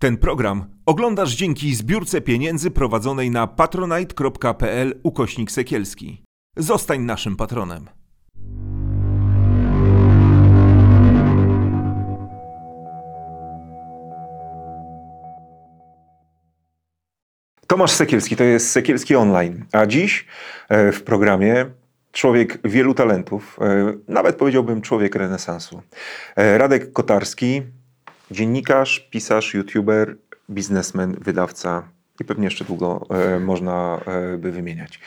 Ten program oglądasz dzięki zbiórce pieniędzy prowadzonej na patronite.pl ukośnik sekielski. Zostań naszym patronem. Tomasz Sekielski, to jest Sekielski Online. A dziś e, w programie człowiek wielu talentów, e, nawet powiedziałbym człowiek renesansu. E, Radek Kotarski, dziennikarz, pisarz, youtuber, biznesmen, wydawca i pewnie jeszcze długo można by wymieniać.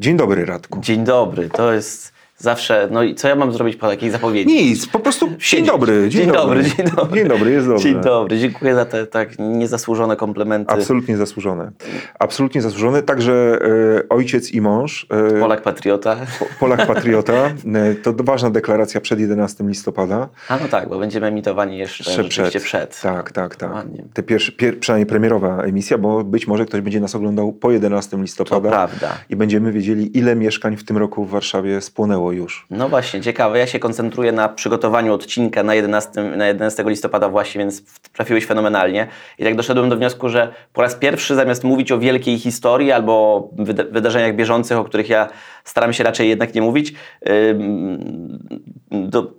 Dzień dobry, Radku. Dzień dobry, to jest zawsze, no i co ja mam zrobić po takiej zapowiedzi? Nic, po prostu dzień dobry. Dzień, dzień dobry, dzień dobry. Dzień dobry, jest dobrze. Dzień dobry, dziękuję za te tak niezasłużone komplementy. Absolutnie zasłużone. Absolutnie zasłużone. Także e, ojciec i mąż. E, Polak patriota. Po, Polak patriota. E, to ważna deklaracja przed 11 listopada. A no tak, bo będziemy emitowani jeszcze przed. przed. Tak, tak, tak. Ładnie. Te pierwsze, pier, przynajmniej premierowa emisja, bo być może ktoś będzie nas oglądał po 11 listopada. To prawda. I będziemy wiedzieli, ile mieszkań w tym roku w Warszawie spłonęło już. No właśnie, ciekawe. Ja się koncentruję na przygotowaniu odcinka na 11, na 11 listopada właśnie, więc trafiłeś fenomenalnie. I tak doszedłem do wniosku, że po raz pierwszy zamiast mówić o wielkiej historii albo o wydarzeniach bieżących, o których ja staram się raczej jednak nie mówić,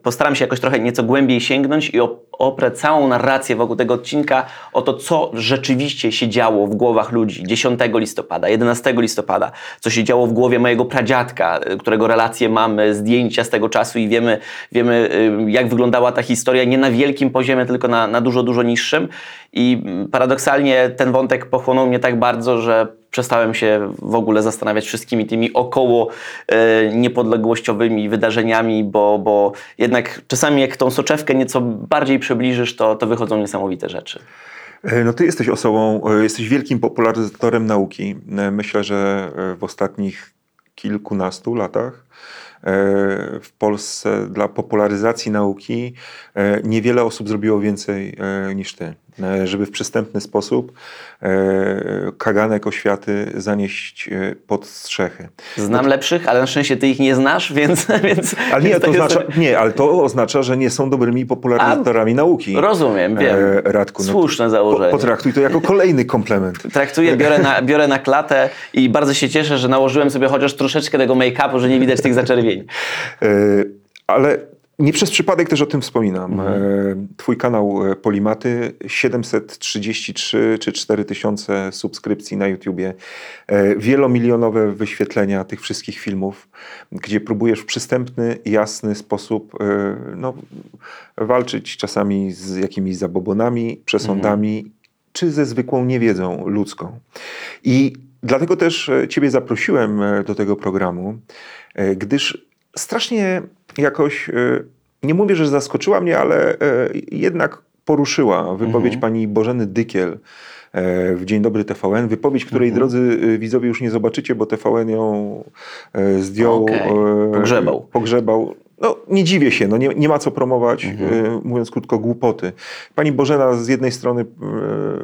postaram się jakoś trochę nieco głębiej sięgnąć i oprę całą narrację wokół tego odcinka o to, co rzeczywiście się działo w głowach ludzi 10 listopada, 11 listopada, co się działo w głowie mojego pradziadka, którego relacje mamy zdjęcia z tego czasu i wiemy, wiemy y, jak wyglądała ta historia nie na wielkim poziomie, tylko na, na dużo, dużo niższym. I paradoksalnie ten wątek pochłonął mnie tak bardzo, że przestałem się w ogóle zastanawiać wszystkimi tymi około y, niepodległościowymi wydarzeniami, bo, bo jednak czasami jak tą soczewkę nieco bardziej przybliżysz, to, to wychodzą niesamowite rzeczy. E, no ty jesteś osobą, e, jesteś wielkim popularyzatorem nauki. E, myślę, że w ostatnich kilkunastu latach w Polsce dla popularyzacji nauki niewiele osób zrobiło więcej niż ty. E, żeby w przystępny sposób e, kaganek oświaty zanieść e, pod strzechy. Znam lepszych, ale na szczęście ty ich nie znasz, więc... więc ale nie, to oznacza, nie, ale to oznacza, że nie są dobrymi popularyzatorami nauki. Rozumiem, wiem. Radku, no Słuszne założenie. Potraktuj to jako kolejny komplement. Traktuję, biorę na, biorę na klatę i bardzo się cieszę, że nałożyłem sobie chociaż troszeczkę tego make-upu, że nie widać tych zaczerwień. ale nie przez przypadek też o tym wspominam. Mhm. E, twój kanał e, Polimaty, 733 czy 4000 subskrypcji na YouTubie, e, wielomilionowe wyświetlenia tych wszystkich filmów, gdzie próbujesz w przystępny, jasny sposób no, walczyć czasami z jakimiś zabobonami, przesądami, mhm. czy ze zwykłą niewiedzą ludzką. I dlatego też Ciebie zaprosiłem do tego programu, gdyż strasznie jakoś, e, nie mówię, że zaskoczyła mnie, ale e, jednak poruszyła wypowiedź mhm. pani Bożeny Dykiel e, w Dzień Dobry TVN. Wypowiedź, której mhm. drodzy widzowie już nie zobaczycie, bo TVN ją zdjął. Okay. Pogrzebał. Pogrzebał no, nie dziwię się, no nie, nie ma co promować, mhm. y, mówiąc krótko, głupoty. Pani Bożena z jednej strony y,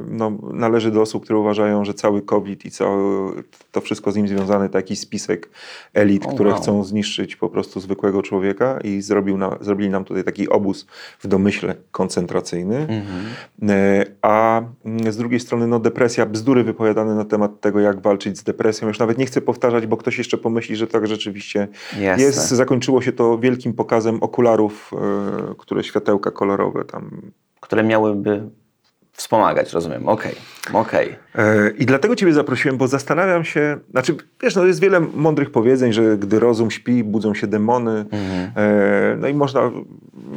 no, należy do osób, które uważają, że cały COVID i cały, to wszystko z nim związane, taki spisek elit, oh, które wow. chcą zniszczyć po prostu zwykłego człowieka i zrobił na, zrobili nam tutaj taki obóz w domyśle koncentracyjny. Mhm. Y, a z drugiej strony no, depresja, bzdury wypowiadane na temat tego, jak walczyć z depresją. Już nawet nie chcę powtarzać, bo ktoś jeszcze pomyśli, że tak rzeczywiście Jasne. jest. Zakończyło się to wielkim wielkim pokazem okularów, e, które światełka kolorowe tam. Które miałyby wspomagać, rozumiem. Okej, okay. okej. Okay. I dlatego Ciebie zaprosiłem, bo zastanawiam się, znaczy, wiesz, no jest wiele mądrych powiedzeń, że gdy rozum śpi, budzą się demony. Mhm. E, no i można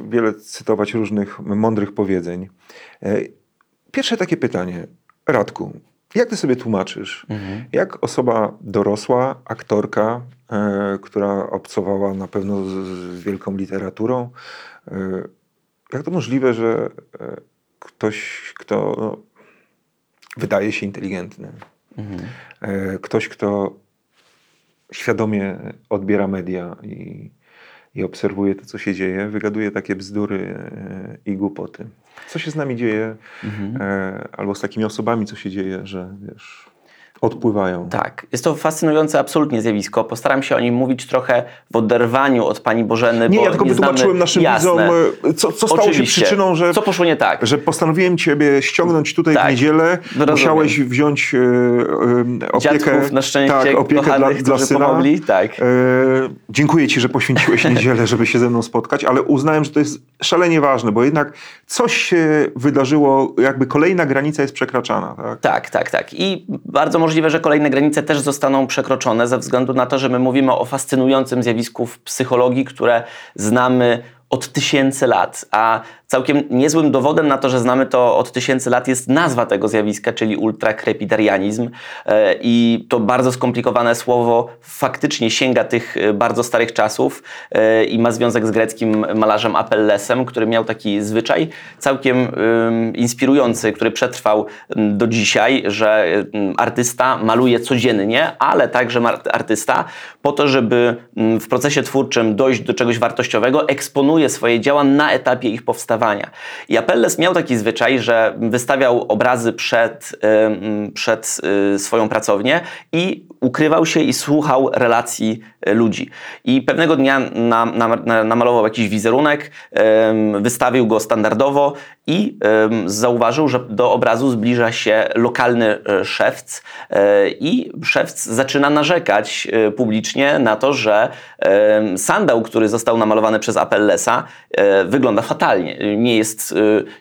wiele cytować różnych mądrych powiedzeń. E, pierwsze takie pytanie. Radku, jak ty sobie tłumaczysz, mhm. jak osoba dorosła, aktorka, e, która obcowała na pewno z, wielką literaturą, e, jak to możliwe, że e, ktoś, kto no, wydaje się inteligentny, mhm. E, ktoś, kto świadomie odbiera media i i obserwuje to, co się dzieje, wygaduje takie bzdury e, i głupoty. Co się z nami dzieje, mhm. E, albo z takimi osobami, co się dzieje, że wiesz. Odpływają. Tak. Jest to fascynujące absolutnie zjawisko. Postaram się o nim mówić trochę w oderwaniu od Pani Bożeny, Nie, bo ja tylko nie znamy... wytłumaczyłem naszym Jasne. widzom, e, co, co stało się Oczywiście. przyczyną, że, Co poszło nie tak? że postanowiłem Ciebie ściągnąć tutaj Tak. w niedzielę. Rozumiem. Musiałeś wziąć e, opiekę, Dziadków na szczęście tak, opiekę dla, kochanych, dla którzy syna. pomogli. Tak. E, dziękuję Ci, że poświęciłeś niedzielę, żeby się ze mną spotkać, ale uznałem, że to jest szalenie ważne, bo jednak coś się wydarzyło, jakby kolejna granica jest przekraczana. Tak? Tak, tak, tak. I bardzo możliwe, że kolejne granice też zostaną przekroczone ze względu na to, że my mówimy o fascynującym zjawisku w psychologii, które znamy od tysięcy lat, a całkiem niezłym dowodem na to, że znamy to od tysięcy lat jest nazwa tego zjawiska, czyli ultrakrepidarianizm E, i to bardzo skomplikowane słowo faktycznie sięga tych e, bardzo starych czasów e, i ma związek z greckim malarzem Apellesem, który miał taki zwyczaj całkiem inspirujący, który przetrwał do dzisiaj, że artysta maluje codziennie, ale także artysta po to, żeby w procesie twórczym dojść do czegoś wartościowego, eksponuje swoje dzieła na etapie ich powstawania. I Apelles miał taki zwyczaj, że wystawiał obrazy przed, przed y, swoją pracownię i ukrywał się i słuchał relacji y, ludzi. I pewnego dnia na, na, na, namalował jakiś wizerunek, wystawił go standardowo i zauważył, że do obrazu zbliża się lokalny e, szewc e, i szewc zaczyna narzekać e, publicznie na to, że sandał, który został namalowany przez Apellesa wygląda fatalnie. Nie jest,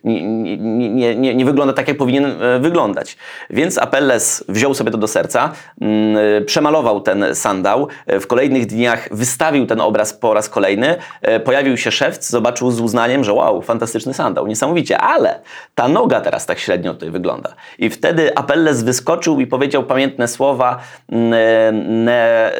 nie, nie, nie, nie, wygląda tak, jak powinien wyglądać. Więc Apelles wziął sobie to do serca, mm, przemalował ten sandał. W kolejnych dniach wystawił ten obraz po raz kolejny. Pojawił się szewc, zobaczył z uznaniem, że wow, fantastyczny sandał, niesamowicie, ale ta noga teraz tak średnio tutaj wygląda. I wtedy Apelles wyskoczył i powiedział pamiętne słowa ne, ne,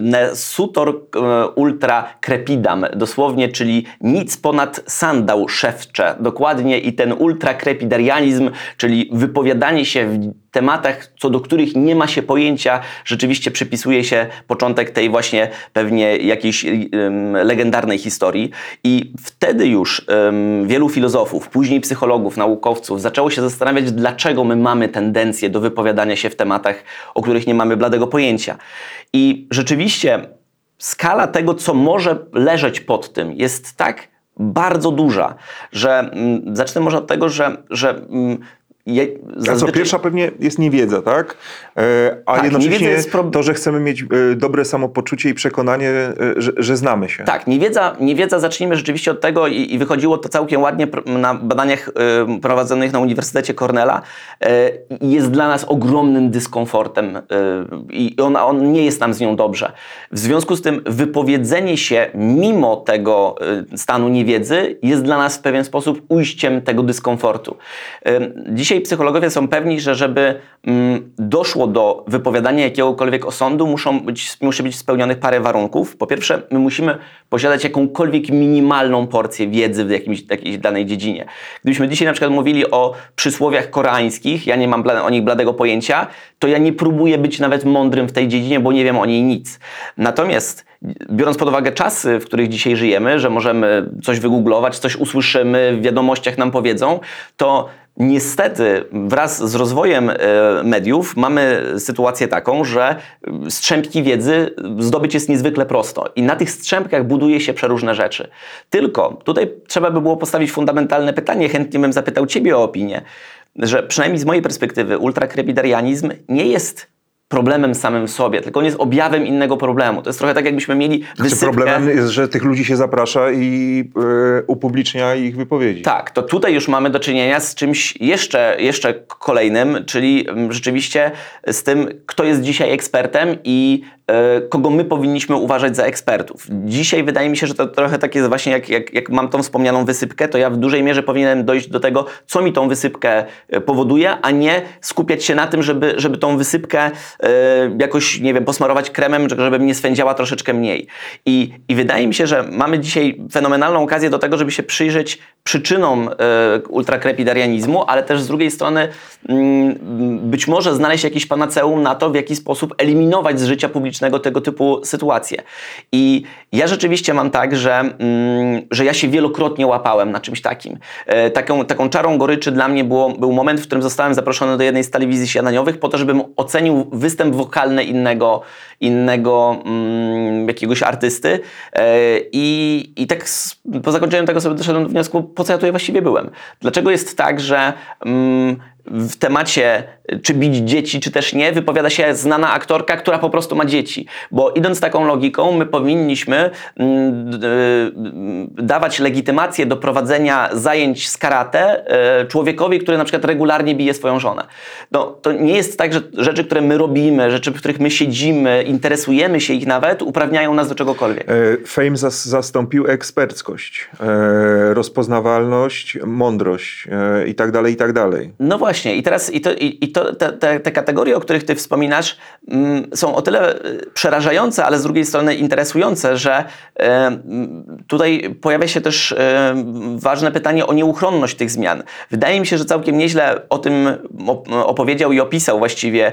ne sutor e, ultra crepidam, dosłownie, czyli nic ponad sandał szewcze, dokładnie i ten ultra crepidarianizm, czyli wypowiadanie się w tematach, co do których nie ma się pojęcia, rzeczywiście przypisuje się początek tej właśnie pewnie jakiejś em, legendarnej historii. I wtedy już em, wielu filozofów, później psychologów, naukowców zaczęło się zastanawiać, dlaczego my mamy tendencję do wypowiadania się w tematach, o których nie mamy bladego pojęcia. I rzeczywiście skala tego, co może leżeć pod tym, jest tak bardzo duża, że mm, zacznę może od tego, że, że mm, je, A co, zazwyczaj- pierwsza pewnie jest niewiedza, tak? E, a Tak, jednocześnie pro- to, że chcemy mieć e, dobre samopoczucie i przekonanie, e, że, że znamy się. Tak, niewiedza, niewiedza zacznijmy rzeczywiście od tego i, i wychodziło to całkiem ładnie na badaniach prowadzonych na Uniwersytecie Cornella. Jest dla nas ogromnym dyskomfortem i on, on nie jest nam z nią dobrze. W związku z tym wypowiedzenie się mimo tego stanu niewiedzy jest dla nas w pewien sposób ujściem tego dyskomfortu. Y, dzisiaj psychologowie są pewni, że żeby mm, doszło do wypowiadania jakiegokolwiek osądu, muszą być, musi być spełnionych parę warunków. Po pierwsze, my musimy posiadać jakąkolwiek minimalną porcję wiedzy w jakimś, jakiejś danej dziedzinie. Gdybyśmy dzisiaj na przykład mówili o przysłowiach koreańskich, ja nie mam o nich bladego pojęcia, to ja nie próbuję być nawet mądrym w tej dziedzinie, bo nie wiem o niej nic. Natomiast biorąc pod uwagę czasy, w których dzisiaj żyjemy, że możemy coś wygooglować, coś usłyszymy, w wiadomościach nam powiedzą, to Niestety, wraz z rozwojem e, mediów mamy sytuację taką, że e, strzępki wiedzy zdobyć jest niezwykle prosto i na tych strzępkach buduje się przeróżne rzeczy. Tylko tutaj trzeba by było postawić fundamentalne pytanie, chętnie bym zapytał Ciebie o opinię, że przynajmniej z mojej perspektywy ultrakrepidarianizm nie jest problemem samym w sobie, tylko on jest objawem innego problemu. To jest trochę tak, jakbyśmy mieli Znaczy, wysypkę... problemem jest, że tych ludzi się zaprasza i e, upublicznia ich wypowiedzi. Tak, to tutaj już mamy do czynienia z czymś jeszcze, jeszcze kolejnym, czyli mm, rzeczywiście z tym, kto jest dzisiaj ekspertem i e, kogo my powinniśmy uważać za ekspertów. Dzisiaj wydaje mi się, że to trochę tak jest właśnie, jak, jak, jak mam tą wspomnianą wysypkę, to ja w dużej mierze powinienem dojść do tego, co mi tą wysypkę powoduje, a nie skupiać się na tym, żeby, żeby tą wysypkę jakoś, nie wiem, posmarować kremem, żeby mnie swędziała troszeczkę mniej. I, I wydaje mi się, że mamy dzisiaj fenomenalną okazję do tego, żeby się przyjrzeć przyczyną e, ultrakrepidarianizmu, ale też z drugiej strony mm, być może znaleźć jakiś panaceum na to, w jaki sposób eliminować z życia publicznego tego typu sytuacje. I ja rzeczywiście mam tak, że, mm, że ja się wielokrotnie łapałem na czymś takim. E, taką, taką czarą goryczy dla mnie było, był moment, w którym zostałem zaproszony do jednej z telewizji śniadaniowych po to, żebym ocenił występ wokalny innego, innego mm, jakiegoś artysty e, i, i tak po zakończeniu tego sobie doszedłem do wniosku, po co ja tutaj właściwie byłem. Dlaczego jest tak, że mm, w temacie czy bić dzieci, czy też nie, wypowiada się znana aktorka, która po prostu ma dzieci. Bo idąc taką logiką, my powinniśmy mm, dawać legitymację do prowadzenia zajęć z karate e, człowiekowi, który na przykład regularnie bije swoją żonę. No, to nie jest tak, że rzeczy, które my robimy, rzeczy, w których my siedzimy, interesujemy się ich nawet, uprawniają nas do czegokolwiek. E, fame zas zastąpił eksperckość, e, rozpoznawalność, mądrość e, i tak dalej, i tak dalej. No właśnie właśnie, i teraz i to, i, i to, te, te, te, kategorie, o których ty wspominasz, mm, są o tyle e, przerażające, ale z drugiej strony interesujące, że e, tutaj pojawia się też e, ważne pytanie o nieuchronność tych zmian. Wydaje mi się, że całkiem nieźle o tym opowiedział i opisał właściwie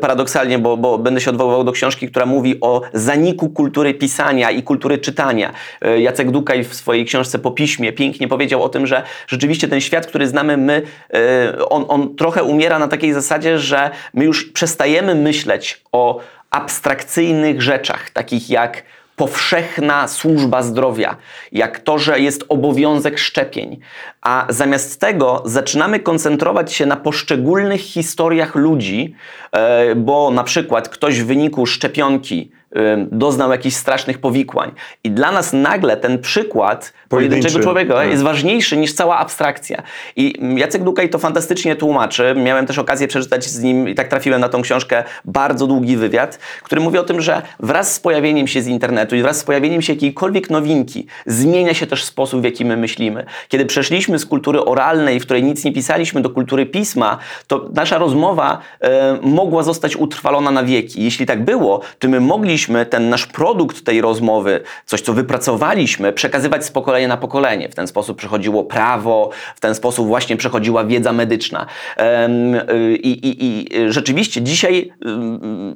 paradoksalnie, bo, bo będę się odwoływał do książki, która mówi o zaniku kultury pisania i kultury czytania. Jacek Dukaj w swojej książce po piśmie pięknie powiedział o tym, że rzeczywiście ten świat, który znamy my, on, on trochę umiera na takiej zasadzie, że my już przestajemy myśleć o abstrakcyjnych rzeczach, takich jak powszechna służba zdrowia, jak to, że jest obowiązek szczepień. A zamiast tego zaczynamy koncentrować się na poszczególnych historiach ludzi, e, bo na przykład ktoś w wyniku szczepionki doznał jakichś strasznych powikłań. I dla nas nagle ten przykład pojedynczego człowieka tak. jest ważniejszy niż cała abstrakcja. I Jacek Dukaj to fantastycznie tłumaczy. Miałem też okazję przeczytać z nim i tak trafiłem na tą książkę bardzo długi wywiad, który mówi o tym, że wraz z pojawieniem się z internetu i wraz z pojawieniem się jakiejkolwiek nowinki zmienia się też sposób, w jaki my myślimy. Kiedy przeszliśmy z kultury oralnej, w której nic nie pisaliśmy, do kultury pisma, to nasza rozmowa e, mogła zostać utrwalona na wieki. Jeśli tak było, to my mogliśmy mogliśmy ten nasz produkt tej rozmowy, coś co wypracowaliśmy, przekazywać z pokolenia na pokolenie. W ten sposób przechodziło prawo, w ten sposób właśnie przechodziła wiedza medyczna. Y, I, i, i rzeczywiście dzisiaj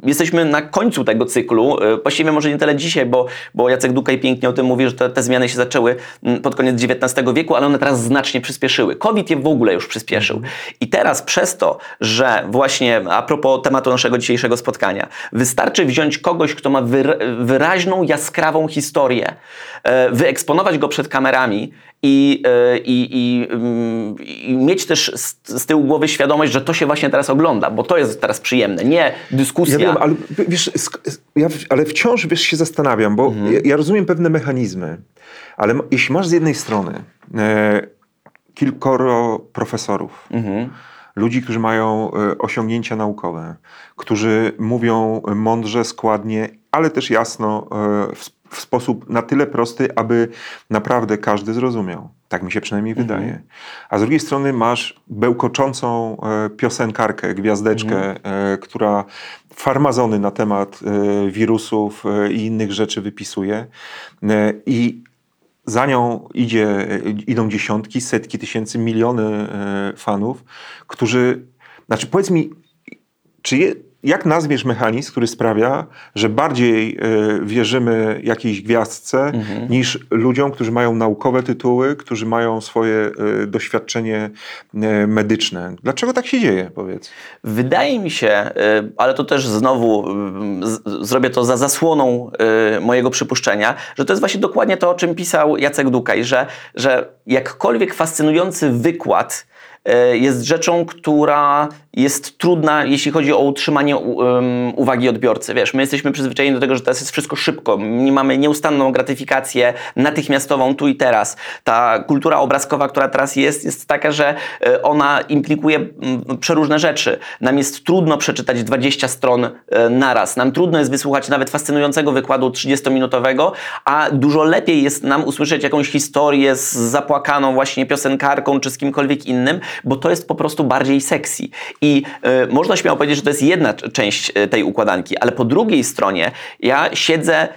jesteśmy na końcu tego cyklu. Y, właściwie może nie tyle dzisiaj, bo, bo Jacek Dukaj pięknie o tym mówi, że te, te zmiany się zaczęły pod koniec XIX wieku, ale one teraz znacznie przyspieszyły. COVID je w ogóle już przyspieszył. I teraz przez to, że właśnie a propos tematu naszego dzisiejszego spotkania, wystarczy wziąć kogoś, kto ma wyraźną, jaskrawą historię, e, wyeksponować go przed kamerami i, e, i, i, mm, i, mieć też z, tyłu głowy świadomość, że to się właśnie teraz ogląda, bo to jest teraz przyjemne, nie dyskusja. Ja wiem, ale, wiesz, ja, ale wciąż wiesz, się zastanawiam, bo mhm. ja, ja, rozumiem pewne mechanizmy, ale jeśli masz z jednej strony e, kilkoro profesorów, mhm ludzi, którzy mają e, osiągnięcia naukowe, którzy mówią mądrze, składnie, ale też jasno, e, w, sposób na tyle prosty, aby naprawdę każdy zrozumiał. Tak mi się przynajmniej mhm. wydaje. A z drugiej strony masz bełkoczącą e, piosenkarkę, gwiazdeczkę, mhm. która farmazony na temat wirusów i innych rzeczy wypisuje. I za nią idzie, idą dziesiątki, setki tysięcy, miliony e, fanów, którzy. Znaczy, powiedz mi, czy je, jak nazwiesz mechanizm, który sprawia, że bardziej y, wierzymy jakiejś gwiazdce mhm. niż ludziom, którzy mają naukowe tytuły, którzy mają swoje y, doświadczenie y, medyczne? Dlaczego tak się dzieje, powiedz? Wydaje mi się, ale to też znowu zrobię to za zasłoną mojego przypuszczenia, że to jest właśnie dokładnie to, o czym pisał Jacek Dukaj, że, że jakkolwiek fascynujący wykład jest rzeczą, która jest trudna, jeśli chodzi o utrzymanie uwagi odbiorcy. Wiesz, my jesteśmy przyzwyczajeni do tego, że teraz jest wszystko szybko. Nie mamy nieustanną gratyfikację natychmiastową tu i teraz. Ta kultura obrazkowa, która teraz jest, jest taka, że e, ona implikuje przeróżne rzeczy. Nam jest trudno przeczytać 20 stron e, naraz. Nam trudno jest wysłuchać nawet fascynującego wykładu 30-minutowego, a dużo lepiej jest nam usłyszeć jakąś historię z zapłakaną właśnie piosenkarką czy z kimkolwiek innym, bo to jest po prostu bardziej sexy. I y, można śmiało powiedzieć, że to jest jedna część y, tej układanki, ale po drugiej stronie ja siedzę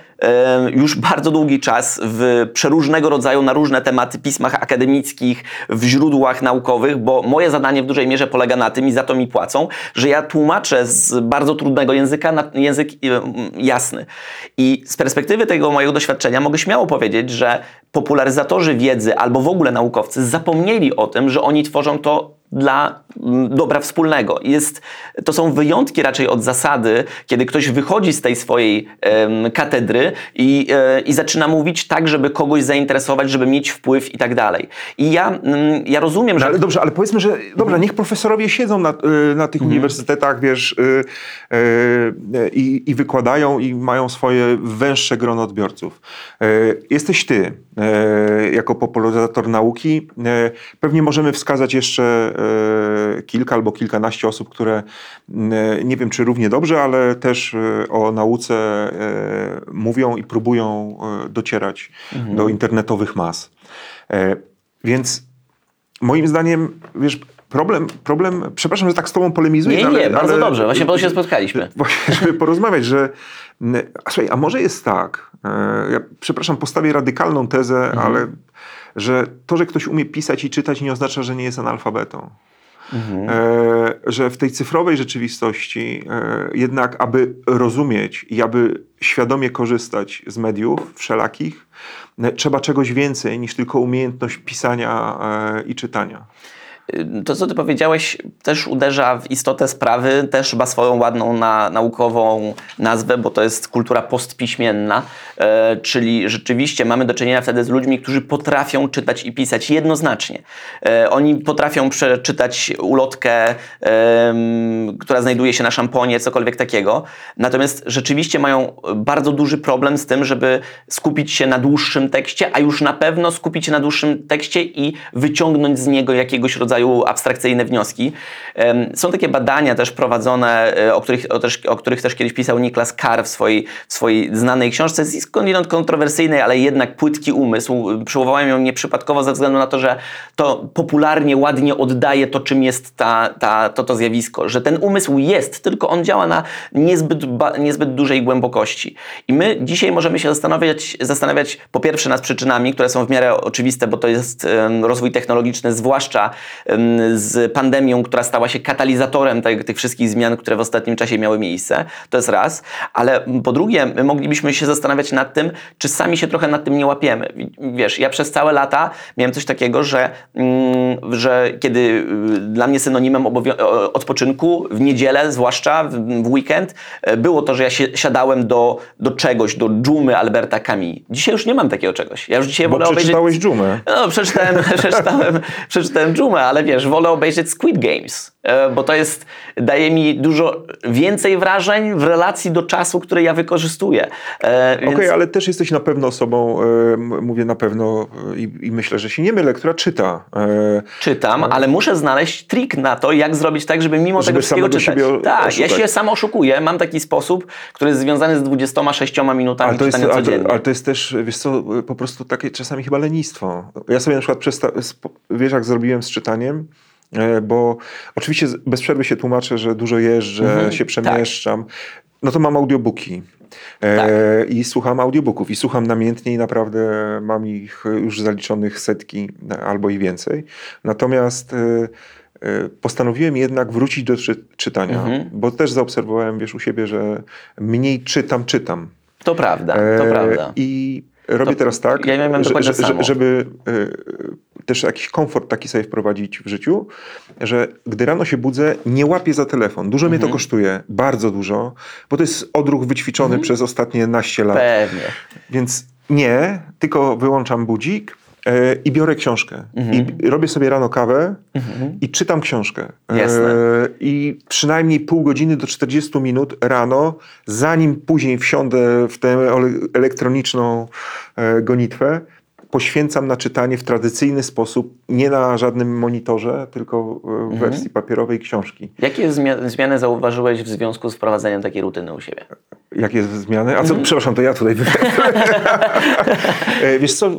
już bardzo długi czas w przeróżnego rodzaju, na różne tematy pismach akademickich, w źródłach naukowych, bo moje zadanie w dużej mierze polega na tym i za to mi płacą, że ja tłumaczę z bardzo trudnego języka na język jasny. I z perspektywy tego mojego doświadczenia mogę śmiało powiedzieć, że popularyzatorzy wiedzy albo w ogóle naukowcy zapomnieli o tym, że oni tworzą to dla dobra wspólnego. Jest, to są wyjątki raczej od zasady, kiedy ktoś wychodzi z tej swojej katedry i, e, i zaczyna mówić tak, żeby kogoś zainteresować, żeby mieć wpływ i tak dalej. I ja, mm, ja rozumiem, że... No, ale dobrze, ale powiedzmy, że dobra, niech profesorowie siedzą na, e, na tych mhm. uniwersytetach, wiesz, yy, yy, i, i wykładają i mają swoje węższe grono odbiorców. Yy, jesteś ty, jako popularyzator nauki. pewnie możemy wskazać jeszcze E, kilka albo kilkanaście osób, które nie wiem czy równie dobrze, ale też e, o nauce e, mówią i próbują docierać mhm. do internetowych mas. Więc moim zdaniem, wiesz, problem, problem, przepraszam, że tak z tobą polemizuję. Nie, nie, ale, bardzo ale, dobrze, właśnie po to się spotkaliśmy. Właśnie, żeby porozmawiać, że a, słuchaj, a może jest tak, ja przepraszam, postawię radykalną tezę, mhm. ale że to, że ktoś umie pisać i czytać nie oznacza, że nie jest analfabetą. Mhm. E, że w tej cyfrowej rzeczywistości e, jednak, aby rozumieć i aby świadomie korzystać z mediów wszelakich, e, trzeba czegoś więcej niż tylko umiejętność pisania i czytania. To, co ty powiedziałeś, też uderza w istotę sprawy, też ma swoją ładną na, naukową nazwę, bo to jest kultura postpiśmienna, e, czyli rzeczywiście mamy do czynienia wtedy z ludźmi, którzy potrafią czytać i pisać jednoznacznie. E, oni potrafią przeczytać ulotkę, e, która znajduje się na szamponie, cokolwiek takiego, natomiast rzeczywiście mają bardzo duży problem z tym, żeby skupić się na dłuższym tekście, a już na pewno skupić się na dłuższym tekście i wyciągnąć z niego jakiegoś rodzaju rodzaju abstrakcyjne wnioski. Są takie badania też prowadzone, e, o których, o też, o których też kiedyś pisał Niklas Carr w swojej, w swojej znanej książce, skądinąd kontrowersyjnej, ale jednak płytki umysł. Przywołałem ją nieprzypadkowo ze względu na to, że to popularnie, ładnie oddaje to, czym jest ta, ta, to, to zjawisko. Że ten umysł jest, tylko on działa na niezbyt, niezbyt dużej głębokości. I my dzisiaj możemy się zastanawiać, zastanawiać po pierwsze nad przyczynami, które są w miarę oczywiste, bo to jest rozwój technologiczny, zwłaszcza z pandemią, która stała się katalizatorem tych, tych wszystkich zmian, które w ostatnim czasie miały miejsce. To jest raz. Ale po drugie, my moglibyśmy się zastanawiać nad tym, czy sami się trochę nad tym nie łapiemy. Wiesz, ja przez całe lata miałem coś takiego, że, mm, że kiedy y, dla mnie synonimem odpoczynku w niedzielę, zwłaszcza w, w weekend, e, było to, że ja się, siadałem do, do czegoś, do dżumy Alberta Camus. Dzisiaj już nie mam takiego czegoś. Ja już dzisiaj Bo wolę przeczytałeś obejrzeć... dżumę. No, przeczytałem, przeczytałem, przeczytałem dżumę, ale wiesz, wolę obejrzeć Squid Games, bo to jest, daje mi dużo więcej wrażeń w relacji do czasu, który ja wykorzystuję. E, więc... Okej, okay, ale też jesteś na pewno osobą, e, mówię na pewno i, i, myślę, że się nie mylę, która czyta. Czytam, ale muszę znaleźć trik na to, jak zrobić tak, żeby mimo żeby tego wszystkiego czytać. Siebie tak, oszukać. ja się sam oszukuję. Mam taki sposób, który jest związany z 26 minutami ale to czytania jest, codziennie. Ale, ale to jest też, wiesz co, po prostu takie czasami chyba lenistwo. Ja sobie na przykład, wiesz jak zrobiłem z czytaniem, e, bo oczywiście bez przerwy się tłumaczę, że dużo jeżdżę, mhm, się tak. przemieszczam. Tak. No to mam audiobooki. E, tak. I słucham audiobooków i słucham namiętnie i naprawdę mam ich już zaliczonych setki albo i więcej. Natomiast e, postanowiłem jednak wrócić do czytania, mhm. bo też zaobserwowałem, wiesz, u siebie, że mniej czytam, czytam. To prawda, to prawda. I robię to, teraz tak, ja że, że, żeby też jakiś komfort taki sobie wprowadzić w życiu, że gdy rano się budzę, nie łapię za telefon. Dużo mhm. mnie to mhm. kosztuje, bardzo dużo, bo to jest odruch wyćwiczony mhm. przez ostatnie naście lat. Pewnie. Więc nie, tylko wyłączam budzik, e, i biorę książkę. Mhm. I robię sobie rano kawę mhm. i czytam książkę. Jasne. E, I przynajmniej pół godziny do 40 minut rano, zanim później wsiądę w tę elektroniczną e, gonitwę, poświęcam na czytanie w tradycyjny sposób, nie na żadnym monitorze, tylko e, w Mhm. wersji papierowej książki. Jakie zmia- zmiany zauważyłeś w związku z wprowadzeniem takiej rutyny u siebie? Jakie zmiany? A co, Mhm. przepraszam, to ja tutaj E, Wiesz co, e,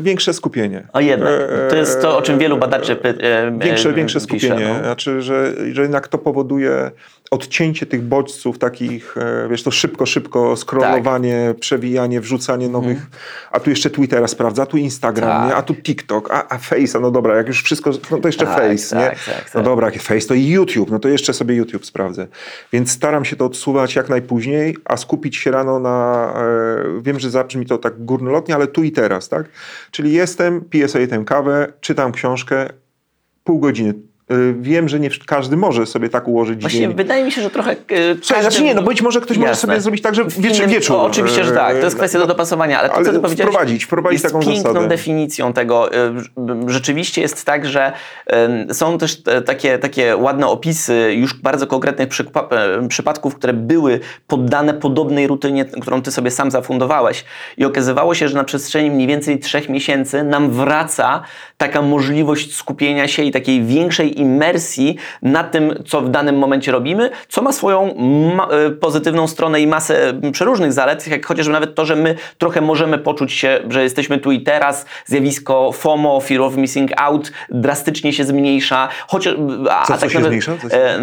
większe skupienie. O jednak. To jest to, o czym wielu badaczy py- Większe, większe pisze, skupienie. no. Znaczy, że, że jednak to powoduje odcięcie tych bodźców, takich, e, wiesz, to szybko, szybko scrollowanie, Tak. przewijanie, wrzucanie nowych, a tu jeszcze Twittera sprawdza, a tu Instagram, Mhm. Tak. nie? a tu TikTok, a, a Face, no dobra, jak już wszystko, no to jeszcze Tak, Face, nie? tak, tak, No tak. dobra, jak Face, to i YouTube, no to jeszcze sobie YouTube sprawdzę. Więc staram się to odsuwać jak najpóźniej, a skupić się rano na, e, wiem, że zabrzmi to tak górnolotnie, ale tu i teraz, tak? Czyli jestem, piję sobie tę kawę, czytam książkę, pół godziny. Y, Wiem, że nie każdy może sobie tak ułożyć Właśnie dzień. wydaje mi się, że trochę. Słuchaj, każdy- znaczy nie, no być może ktoś może Jasne. sobie zrobić tak, że wieczór, innym- wieczór. O, oczywiście, że tak. To jest e, kwestia do dopasowania, ale to, ale co ty powiedziałeś, wprowadzić, wprowadzić jest taką piękną zasadę. definicją tego. Y, Rzeczywiście jest tak, że są też takie, takie ładne opisy już bardzo konkretnych e, przypadków, które były poddane podobnej rutynie, którą ty sobie sam zafundowałeś. I okazywało się, że na przestrzeni mniej więcej trzech miesięcy nam wraca taka możliwość skupienia się i takiej większej imersji na tym, co w danym momencie robimy, co ma swoją ma- e, pozytywną stronę i masę przeróżnych zalet, jak chociażby nawet to, że my trochę możemy poczuć się, że jesteśmy tu i teraz, zjawisko FOMO, Fear of Missing Out, drastycznie się zmniejsza, chociaż... A, Co- a tak się nawet, zmniejsza? Co się- e,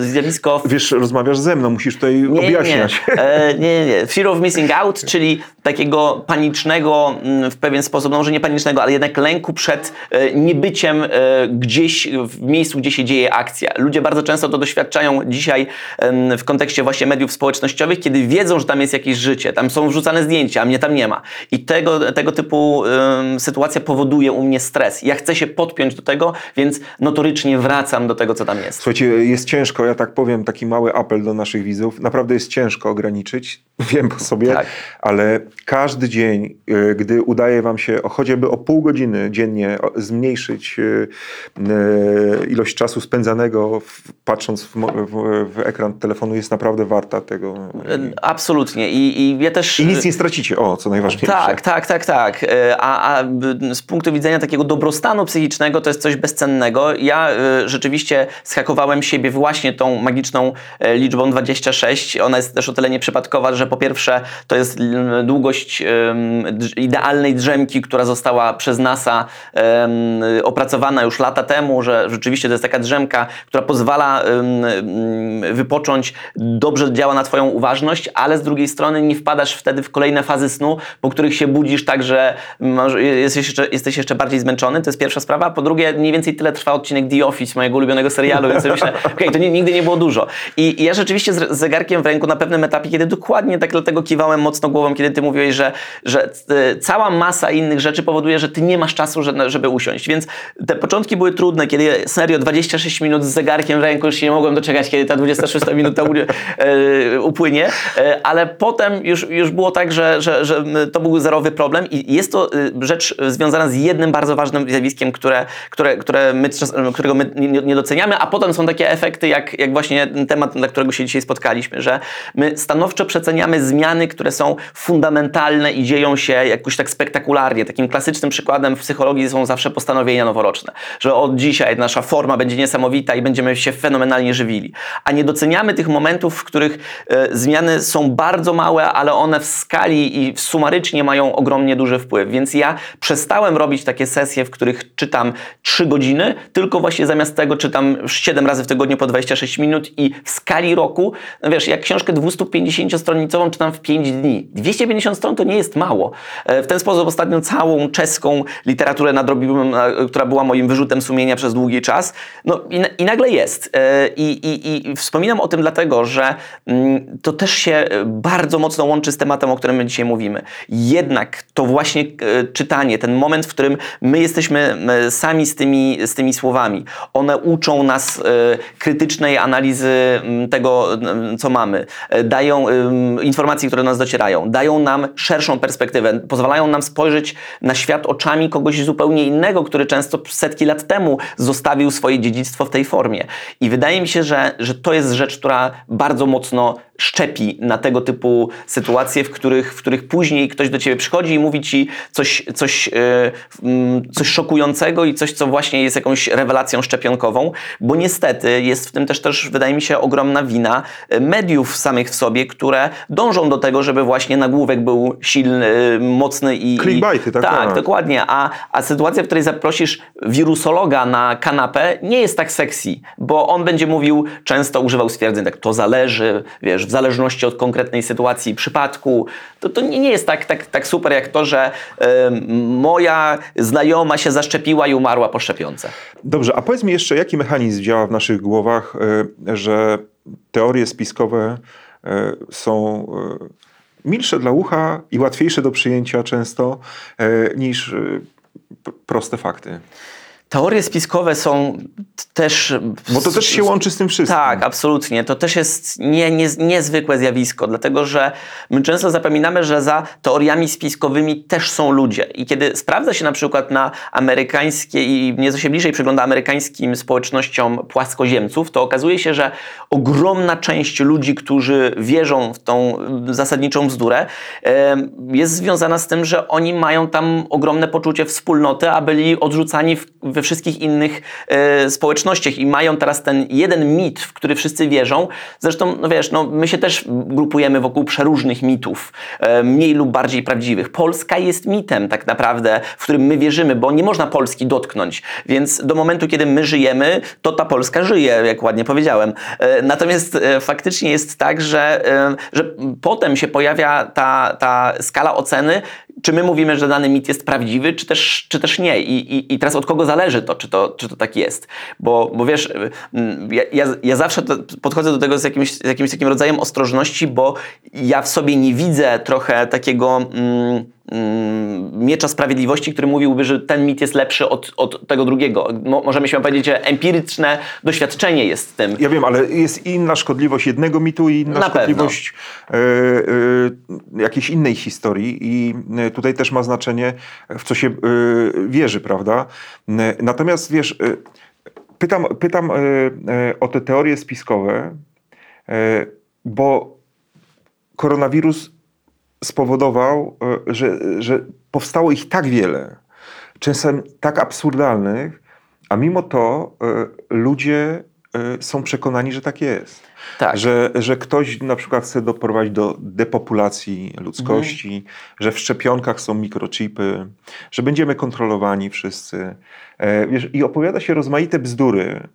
zjawisko Wiesz, rozmawiasz ze mną, musisz tutaj nie, objaśniać. Nie. E, nie, nie. Fear of missing out, czyli takiego panicznego, w pewien sposób, no może nie panicznego, ale jednak lęku przed e, niebyciem e, gdzieś w miejscu, gdzie się dzieje akcja. Ludzie bardzo często to doświadczają dzisiaj w kontekście właśnie mediów społecznościowych, kiedy wiedzą, że tam jest jakieś życie, tam są wrzucane zdjęcia, a mnie tam nie ma. I tego, tego typu sytuacja powoduje u mnie stres. Ja chcę się podpiąć do tego, więc notorycznie wracam do tego, co tam jest. Słuchajcie, jest ciężko, ja tak powiem, taki mały apel do naszych widzów. Naprawdę jest ciężko ograniczyć, wiem po sobie, Tak. ale każdy dzień, y, gdy udaje wam się o, chociażby o pół godziny dziennie zmniejszyć y, y, ilość czasu spędzanego w, patrząc w, w, w ekran telefonu, jest naprawdę warta tego. Absolutnie. I, i ja też... I nic nie stracicie, o, co najważniejsze. Tak, tak, tak, tak. E, A, a z punktu widzenia takiego dobrostanu psychicznego to jest coś bezcennego. Ja e, rzeczywiście schakowałem siebie właśnie tą magiczną e, liczbą 26. Ona jest też o tyle nieprzypadkowa, że po pierwsze to jest długość idealnej drzemki, która została przez NASA opracowana już lata temu, że rzeczywiście to jest taka drzemka, która pozwala wypocząć, dobrze działa na twoją uważność, ale z drugiej strony nie wpadasz wtedy w kolejne fazy snu, po których się budzisz tak, że jesteś jeszcze, jesteś jeszcze bardziej zmęczony, to jest pierwsza sprawa. Po drugie, mniej więcej tyle trwa odcinek The Office, mojego ulubionego serialu, więc myślę, okej, to nie, nigdy nie było dużo. I, ja rzeczywiście z, zegarkiem w ręku na pewnym etapie, kiedy dokładnie tak dlatego kiwałem mocno głową, kiedy ty mówiłeś, że, że e, cała masa innych rzeczy powoduje, że ty nie masz czasu, że- żeby usiąść. Więc te początki były trudne, kiedy serio 26 minut z zegarkiem w ręku, już się nie mogłem doczekać, kiedy ta 26 minuta e, upłynie, E, ale potem już, już było tak, że, że, że to był zerowy problem i jest to y, rzecz związana z jednym bardzo ważnym zjawiskiem, które, które, które my, którego my nie, doceniamy, a potem są takie efekty, jak, jak właśnie temat, dla którego się dzisiaj spotkaliśmy, że my stanowczo przeceniamy zmiany, które są fundamentalne i dzieją się jakoś tak spektakularnie. Takim klasycznym przykładem w psychologii są zawsze postanowienia noworoczne, że od dzisiaj nasza forma będzie niesamowita i będziemy się fenomenalnie żywili. A nie doceniamy tych momentów, w których e, zmiany są bardzo małe, ale one w skali i sumarycznie mają ogromnie duży wpływ. Więc ja przestałem robić takie sesje, w których czytam 3 godziny, tylko właśnie zamiast tego czytam 7 razy w tygodniu po 26 minut i w skali roku, no wiesz, jak książkę 250-stronicową czytam w 5 dni. 250 stron to nie jest mało. E, W ten sposób ostatnio całą czeską literaturę nadrobiłem, e, która była moim wyrzutem sumienia przez długi czas. No i, i nagle jest. E, I, i, I wspominam o tym dlatego, że mm, to też się e, bardzo mocno łączy z tematem, o którym my dzisiaj mówimy. Jednak to właśnie e, czytanie, ten moment, w którym my jesteśmy sami z tymi, z tymi słowami, one uczą nas krytycznej analizy tego, co mamy, dają informacji, które do nas docierają, dają nam szerszą perspektywę, pozwalają nam spojrzeć na świat oczami kogoś zupełnie innego, który często setki lat temu zostawił swoje dziedzictwo w tej formie. I wydaje mi się, że, że to jest rzecz, która bardzo mocno szczepi na tego typu sytuacje, w których, w których później ktoś do ciebie przychodzi i mówi ci coś, coś, yy, coś szokującego i coś, co właśnie jest jakąś rewelacją szczepionkową, bo niestety jest w tym też, też wydaje mi się, ogromna wina mediów samych w sobie, które dążą do tego, żeby właśnie nagłówek był silny, mocny i... Clickbaity, tak? Tak, tak. dokładnie. A, a sytuacja, w której zaprosisz wirusologa na kanapę nie jest tak sexy, bo on będzie mówił, często używał stwierdzeń tak, to zależy, wiesz, w zależności od konkretnej sytuacji i przypadku. To, to nie jest tak, tak, tak super jak to, że y, moja znajoma się zaszczepiła i umarła po szczepionce. Dobrze, a powiedz mi jeszcze, jaki mechanizm działa w naszych głowach, y, że teorie spiskowe y, są milsze dla ucha i łatwiejsze do przyjęcia często niż proste fakty. Teorie spiskowe są też. Bo to też się łączy z tym wszystkim. Tak, absolutnie. To też jest nie, nie, niezwykłe zjawisko, dlatego że my często zapominamy, że za teoriami spiskowymi też są ludzie. I kiedy sprawdza się na przykład na amerykańskie i nieco się bliżej przygląda amerykańskim społecznościom płaskoziemców, to okazuje się, że ogromna część ludzi, którzy wierzą w tą zasadniczą bzdurę, jest związana z tym, że oni mają tam ogromne poczucie wspólnoty, a byli odrzucani w, w we wszystkich innych e, społecznościach i mają teraz ten jeden mit, w który wszyscy wierzą. Zresztą, no wiesz, no, my się też grupujemy wokół przeróżnych mitów, e, mniej lub bardziej prawdziwych. Polska jest mitem tak naprawdę, w którym my wierzymy, bo nie można Polski dotknąć. Więc do momentu, kiedy my żyjemy, to ta Polska żyje, jak ładnie powiedziałem. E, natomiast e, faktycznie jest tak, że, e, że potem się pojawia ta, ta skala oceny, czy my mówimy, że dany mit jest prawdziwy, czy też, czy też nie. I, i, I teraz od kogo zależy to, czy to, czy to tak jest. Bo, bo wiesz, mm, ja, ja zawsze podchodzę do tego z jakimś, z jakimś takim rodzajem ostrożności, bo ja w sobie nie widzę trochę takiego... Mm, Mm, miecza sprawiedliwości, który mówiłby, że ten mit jest lepszy od, od tego drugiego. Mo, możemy się powiedzieć, że empiryczne doświadczenie jest tym. Ja wiem, ale jest inna szkodliwość jednego mitu i inna Na szkodliwość e, e, jakiejś innej historii i e, tutaj też ma znaczenie, w co się e, wierzy, prawda? Natomiast wiesz, pytam, pytam o te teorie spiskowe, bo koronawirus spowodował, że, że powstało ich tak wiele, czasem tak absurdalnych, a mimo to e, ludzie e, są przekonani, że tak jest. Tak. Że, że ktoś na przykład chce doprowadzić do depopulacji ludzkości, mhm. że w szczepionkach są mikrochipy, że będziemy kontrolowani wszyscy. Wiesz, I opowiada się rozmaite bzdury,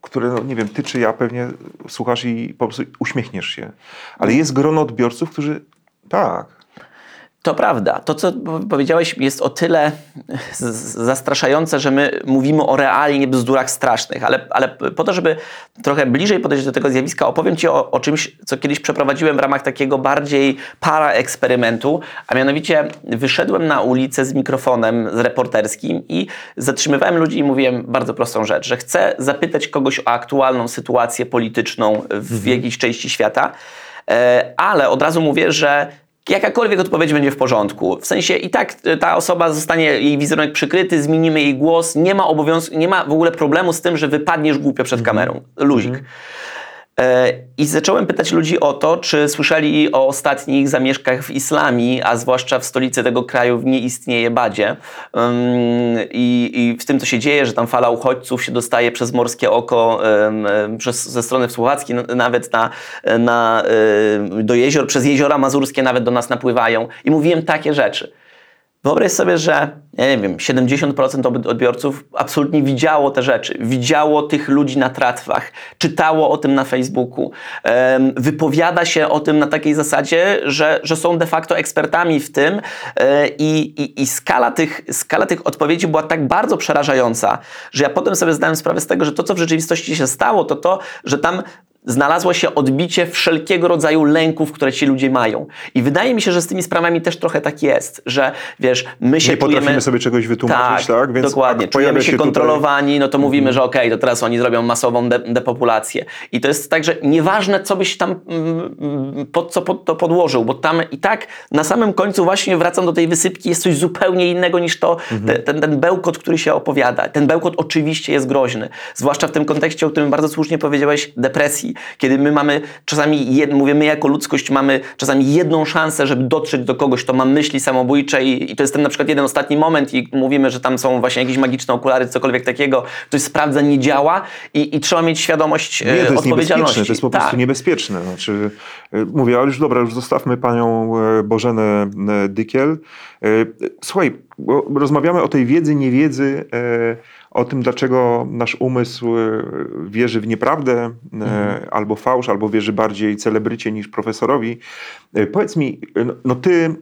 które, no, nie wiem, ty czy ja pewnie słuchasz i po prostu uśmiechniesz się. Ale jest grono odbiorców, którzy tak, to prawda. To, co powiedziałeś, jest o tyle zastraszające, że my mówimy o realnie bzdurach strasznych, ale, ale po to, żeby trochę bliżej podejść do tego zjawiska, opowiem Ci o, o czymś, co kiedyś przeprowadziłem w ramach takiego bardziej para eksperymentu, a mianowicie wyszedłem na ulicę z mikrofonem z reporterskim i zatrzymywałem ludzi i mówiłem bardzo prostą rzecz, że chcę zapytać kogoś o aktualną sytuację polityczną w mhm. jakiejś części świata, e, ale od razu mówię, że jakakolwiek odpowiedź będzie w porządku. W sensie i tak e, ta osoba zostanie, jej wizerunek przykryty, zmienimy jej głos, nie ma obowiązku, nie ma w ogóle problemu z tym, że wypadniesz głupio przed mhm. kamerą. Luzik. E, I zacząłem pytać ludzi o to, czy słyszeli o ostatnich zamieszkach w islamie, a zwłaszcza w stolicy tego kraju nie istnieje Badzie. I, I, w tym, co się dzieje, że tam fala uchodźców się dostaje przez morskie oko, przez, ze strony słowackiej, nawet na, na, do jezior, przez jeziora mazurskie nawet do nas napływają. I mówiłem takie rzeczy. Wyobraź sobie, że ja nie wiem, 70% odbiorców absolutnie widziało te rzeczy, widziało tych ludzi na tratwach, czytało o tym na Facebooku, wypowiada się o tym na takiej zasadzie, że, że są de facto ekspertami w tym e, i, i, i skala, tych, skala tych odpowiedzi była tak bardzo przerażająca, że ja potem sobie zdałem sprawę z tego, że to, co w rzeczywistości się stało, to to, że tam znalazło się odbicie wszelkiego rodzaju lęków, które ci ludzie mają. I wydaje mi się, że z tymi sprawami też trochę tak jest, że wiesz, my się Nie czujemy... potrafimy sobie czegoś wytłumaczyć, tak? tak? Więc dokładnie. Czujemy się, się kontrolowani, tutaj... no to mówimy, mhm. że okej, okay, to teraz oni zrobią masową de depopulację. I to jest tak, że nieważne, co byś tam, mm, pod co pod to podłożył, bo tam i tak na samym końcu właśnie wracam do tej wysypki, jest coś zupełnie innego niż to, mhm. te, ten, ten bełkot, który się opowiada. Ten bełkot oczywiście jest groźny, zwłaszcza w tym kontekście, o którym bardzo słusznie powiedziałeś, depresji kiedy my mamy czasami, jed, mówię, my jako ludzkość mamy czasami jedną szansę, żeby dotrzeć do kogoś, kto ma myśli samobójcze i, i to jest ten na przykład jeden ostatni moment i mówimy, że tam są właśnie jakieś magiczne okulary, cokolwiek takiego, ktoś sprawdza, nie działa i, i trzeba mieć świadomość nie, to jest odpowiedzialności. To jest po prostu tak. niebezpieczne. Znaczy, mówię, ale już dobra, już zostawmy panią Bożenę Dykiel. Słuchaj, rozmawiamy o tej wiedzy, niewiedzy, o tym, dlaczego nasz umysł e, wierzy w nieprawdę, e, mhm. albo fałsz, albo wierzy bardziej celebrycie niż profesorowi. E, powiedz mi, no, no ty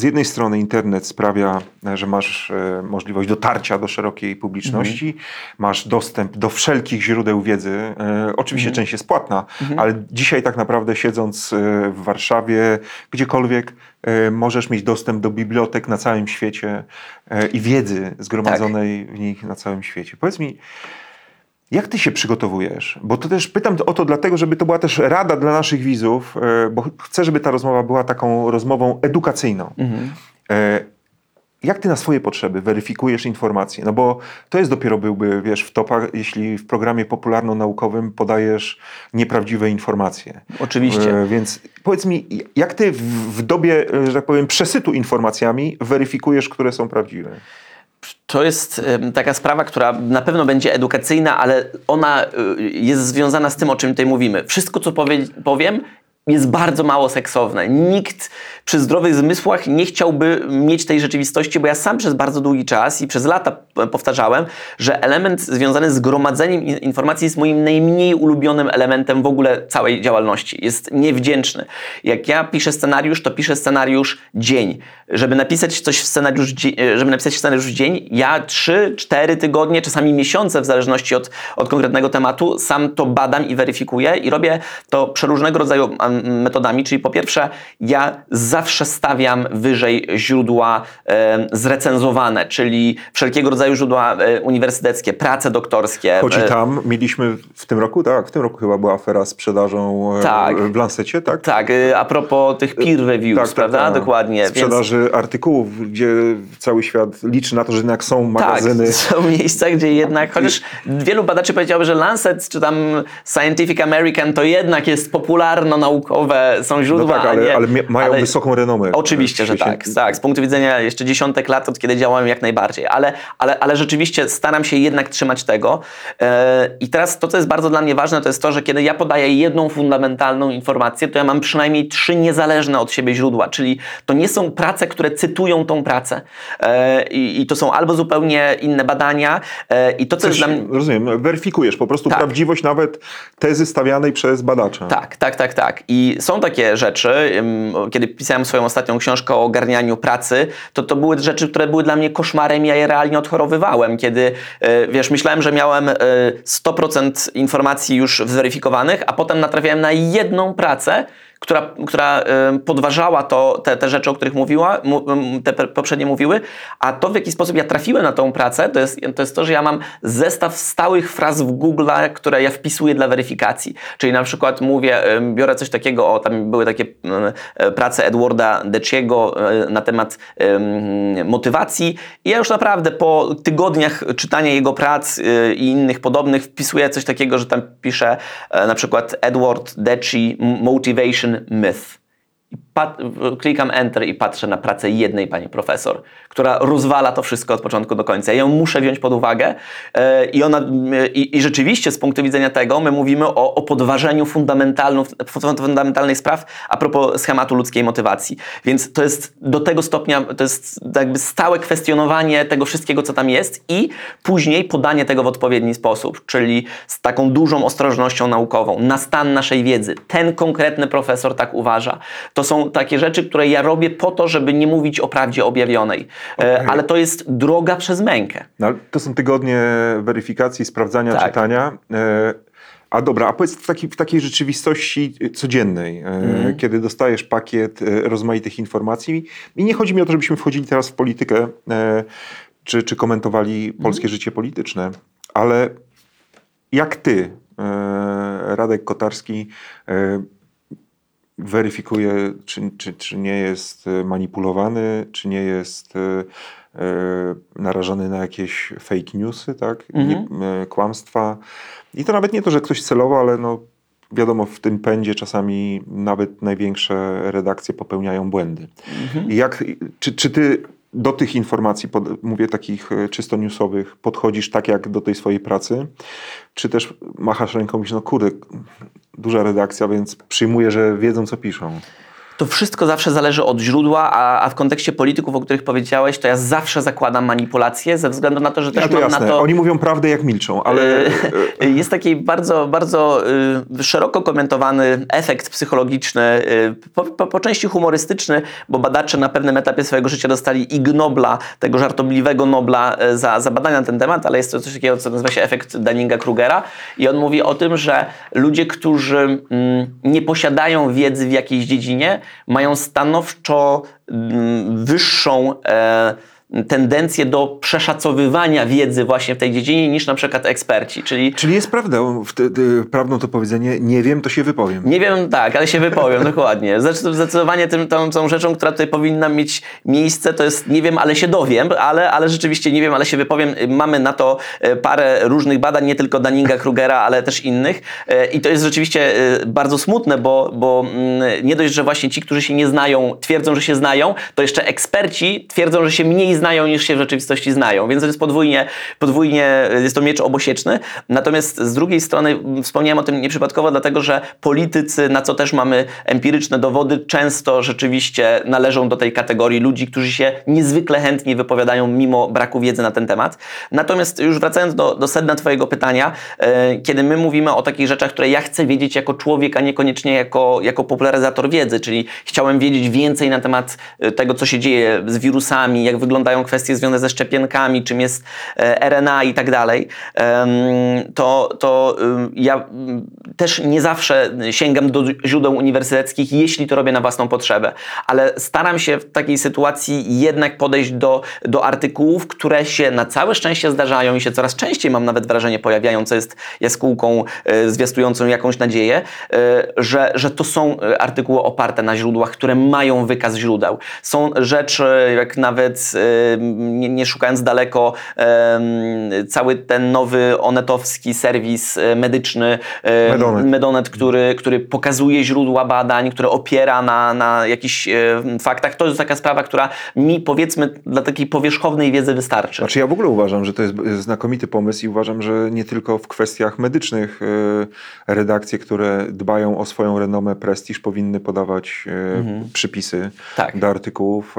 z jednej strony internet sprawia, że masz możliwość dotarcia do szerokiej publiczności, mhm. masz dostęp do wszelkich źródeł wiedzy. Oczywiście mhm. część jest płatna, mhm. ale dzisiaj tak naprawdę siedząc w Warszawie, gdziekolwiek, E, możesz mieć dostęp do bibliotek na całym świecie e, i wiedzy zgromadzonej tak. w nich na całym świecie. Powiedz mi, jak ty się przygotowujesz? Bo to też pytam o to dlatego, żeby to była też rada dla naszych widzów, e, bo chcę, żeby ta rozmowa była taką rozmową edukacyjną. Mhm jak ty na swoje potrzeby weryfikujesz informacje? No bo to jest dopiero byłby, wiesz, w topach, jeśli w programie popularno-naukowym podajesz nieprawdziwe informacje. Oczywiście. E, więc powiedz mi, jak ty w dobie, że tak powiem, przesytu informacjami weryfikujesz, które są prawdziwe? To jest taka sprawa, która na pewno będzie edukacyjna, ale ona y, jest związana z tym, o czym tutaj mówimy. Wszystko, co powie, powiem, jest bardzo mało seksowne. Nikt przy zdrowych zmysłach nie chciałby mieć tej rzeczywistości, bo ja sam przez bardzo długi czas i przez lata powtarzałem, że element związany z gromadzeniem informacji jest moim najmniej ulubionym elementem w ogóle całej działalności. Jest niewdzięczny. Jak ja piszę scenariusz, to piszę scenariusz dzień. Żeby napisać coś w scenariusz, żeby napisać scenariusz dzień, ja trzy, cztery tygodnie, czasami miesiące w zależności od, od konkretnego tematu, sam to badam i weryfikuję i robię to przeróżnego rodzaju metodami, czyli po pierwsze ja zawsze stawiam wyżej źródła e, zrecenzowane, czyli wszelkiego rodzaju źródła e, uniwersyteckie, prace doktorskie. E, tam, mieliśmy w tym roku, tak, w tym roku chyba była afera z sprzedażą e, tak, w Lancecie, tak? Tak, e, a propos tych peer reviews, tak, tak prawda? Tak, Dokładnie. Sprzedaży więc... artykułów, gdzie cały świat liczy na to, że jednak są tak, magazyny. Tak, są miejsca, gdzie jednak, chociaż wielu badaczy powiedziałoby, że Lancet czy tam Scientific American to jednak jest popularno-naukowe, są źródła. No tak, ale, nie, ale mają ale wysoką renomę. Oczywiście, że tak, tak. Z punktu widzenia jeszcze dziesiątek lat, od kiedy działałem jak najbardziej, ale, ale, ale rzeczywiście staram się jednak trzymać tego. E, I teraz to, co jest bardzo dla mnie ważne, to jest to, że kiedy ja podaję jedną fundamentalną informację, to ja mam przynajmniej trzy niezależne od siebie źródła, czyli to nie są prace, które cytują tą pracę. E, I, i to są albo zupełnie inne badania. E, I to, co Coś, jest dla mnie... Rozumiem, weryfikujesz po prostu tak. prawdziwość nawet tezy stawianej przez badacza. Tak, tak, tak, tak. I są takie rzeczy, kiedy pisałem swoją ostatnią książkę o ogarnianiu pracy, to to były rzeczy, które były dla mnie koszmarem, ja je realnie odchorowywałem, kiedy, e, wiesz, myślałem, że miałem 100% e, informacji już zweryfikowanych, a potem natrafiałem na jedną pracę, która, która podważała to, te, te rzeczy, o których mówiła, te poprzednie mówiły, a to w jaki sposób ja trafiłem na tą pracę, to jest, to jest to, że ja mam zestaw stałych fraz w Google, które ja wpisuję dla weryfikacji. Czyli na przykład mówię, biorę coś takiego, o tam były takie e, prace Edwarda Deciego e, na temat motywacji i ja już naprawdę po tygodniach czytania jego prac e, i innych podobnych wpisuję coś takiego, że tam piszę na przykład Edward Deci Motivation myth. I klikam Enter i patrzę na pracę jednej pani profesor, która rozwala to wszystko od początku do końca. Ja ją muszę wziąć pod uwagę e, i, ona, i, i rzeczywiście z punktu widzenia tego my mówimy o, o podważeniu fundamentalnych spraw a propos schematu ludzkiej motywacji. Więc to jest do tego stopnia, to jest jakby stałe kwestionowanie tego wszystkiego, co tam jest i później podanie tego w odpowiedni sposób, czyli z taką dużą ostrożnością naukową, na stan naszej wiedzy. Ten konkretny profesor tak uważa. To są takie rzeczy, które ja robię po to, żeby nie mówić o prawdzie objawionej. E, okay. Ale to jest droga przez mękę. No, to są tygodnie weryfikacji, sprawdzania, tak. czytania. E, a dobra, a powiedz w, taki, w takiej rzeczywistości codziennej, mm. kiedy dostajesz pakiet rozmaitych informacji i nie chodzi mi o to, żebyśmy wchodzili teraz w politykę czy, czy komentowali polskie mm. życie polityczne, ale jak ty, Radek Kotarski, weryfikuje, czy, czy, czy nie jest manipulowany, czy nie jest narażony na jakieś fake newsy, tak? Nie, kłamstwa. I to nawet nie to, że ktoś celowo, ale no, wiadomo, w tym pędzie czasami nawet największe redakcje popełniają błędy. Mhm. Jak, czy, czy ty do tych informacji, pod, mówię takich e, czysto newsowych, podchodzisz tak jak do tej swojej pracy, czy też machasz ręką i mówisz, no kurde, duża redakcja, więc przyjmuję, że wiedzą co piszą to wszystko zawsze zależy od źródła, a, a, w kontekście polityków, o których powiedziałeś, to ja zawsze zakładam manipulację ze względu na to, że też ja to mam jasne. na to... Oni mówią prawdę jak milczą, ale... Y, jest taki bardzo, bardzo y, szeroko komentowany efekt psychologiczny, y, po, po, po, części humorystyczny, bo badacze na pewnym etapie swojego życia dostali Ig Nobla, tego żartobliwego Nobla za, za badania na ten temat, ale jest to coś takiego, co nazywa się efekt Dunninga-Krugera i on mówi o tym, że ludzie, którzy mm, nie posiadają wiedzy w jakiejś dziedzinie, mają stanowczo mm, wyższą e, tendencję do przeszacowywania wiedzy właśnie w tej dziedzinie niż na przykład eksperci. Czyli, Czyli jest prawdą, prawdą to powiedzenie, nie wiem, to się wypowiem. Nie wiem, tak, ale się wypowiem, dokładnie. Zdecydowanie tym, tą, tą rzeczą, która tutaj powinna mieć miejsce, to jest nie wiem, ale się dowiem, ale, ale rzeczywiście nie wiem, ale się wypowiem. Mamy na to e, parę różnych badań, nie tylko Daninga Krugera, ale też innych e, i to jest rzeczywiście e, bardzo smutne, bo, bo mm, nie dość, że właśnie ci, którzy się nie znają, twierdzą, że się znają, to jeszcze eksperci twierdzą, że się mniej znają niż się w rzeczywistości znają, więc to jest podwójnie, podwójnie jest to miecz obosieczny. Natomiast z drugiej strony wspomniałem o tym nieprzypadkowo, dlatego że politycy, na co też mamy empiryczne dowody, często rzeczywiście należą do tej kategorii ludzi, którzy się niezwykle chętnie wypowiadają mimo braku wiedzy na ten temat. Natomiast już wracając do, do sedna Twojego pytania, e, kiedy my mówimy o takich rzeczach, które ja chcę wiedzieć jako człowiek, a niekoniecznie jako, jako popularyzator wiedzy, czyli chciałem wiedzieć więcej na temat e, tego, co się dzieje z wirusami, jak wyglądają wyglądają kwestie związane ze szczepionkami, czym jest e, RNA i tak dalej, to, to ja też nie zawsze sięgam do źródeł uniwersyteckich, jeśli to robię na własną potrzebę, ale staram się w takiej sytuacji jednak podejść do, do artykułów, które się na całe szczęście zdarzają i się coraz częściej, mam nawet wrażenie, pojawiają, co jest jaskółką e, zwiastującą jakąś nadzieję, e, że, że to są artykuły oparte na źródłach, które mają wykaz źródeł. Są rzeczy, jak nawet nie, nie szukając daleko, cały ten nowy onetowski serwis e, medyczny Medonet, Medonet który, który pokazuje źródła badań, które opiera na, na jakichś e, faktach. To jest taka sprawa, która mi powiedzmy dla takiej powierzchownej wiedzy wystarczy. Znaczy ja w ogóle uważam, że to jest znakomity pomysł i uważam, że nie tylko w kwestiach medycznych e, redakcje, które dbają o swoją renomę, prestiż powinny podawać mhm. przypisy tak. do artykułów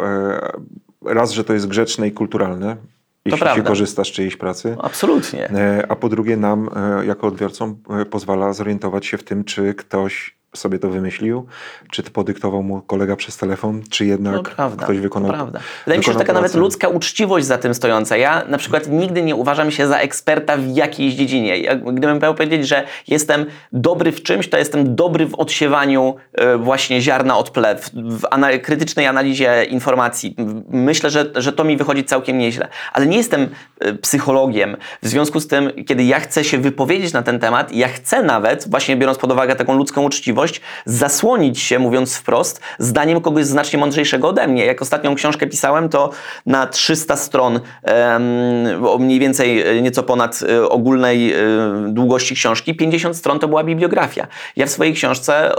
raz, że to jest grzeczne i kulturalne, jeśli się korzysta z czyjejś pracy. Absolutnie. E, a po drugie nam, e, jako odbiorcom, e, pozwala zorientować się w tym, czy ktoś sobie to wymyślił, czy to podyktował mu kolega przez telefon, czy jednak prawda, ktoś wykonał. To prawda. Wydaje mi się, że taka pracę. nawet ludzka uczciwość za tym stojąca. Ja na przykład nigdy nie uważam się za eksperta w jakiejś dziedzinie. Ja, gdybym miał powiedzieć, że jestem dobry w czymś, to jestem dobry w odsiewaniu e, właśnie ziarna od plew, w ana krytycznej analizie informacji. Myślę, że, że to mi wychodzi całkiem nieźle. Ale nie jestem e, psychologiem. W związku z tym, kiedy ja chcę się wypowiedzieć na ten temat, ja chcę nawet, właśnie biorąc pod uwagę taką ludzką uczciwość, możliwość zasłonić się, mówiąc wprost, zdaniem kogoś znacznie mądrzejszego ode mnie. Jak ostatnią książkę pisałem, to na 300 stron, o mniej więcej e, nieco ponad e, ogólnej e, długości książki, 50 stron to była bibliografia. Ja w swojej książce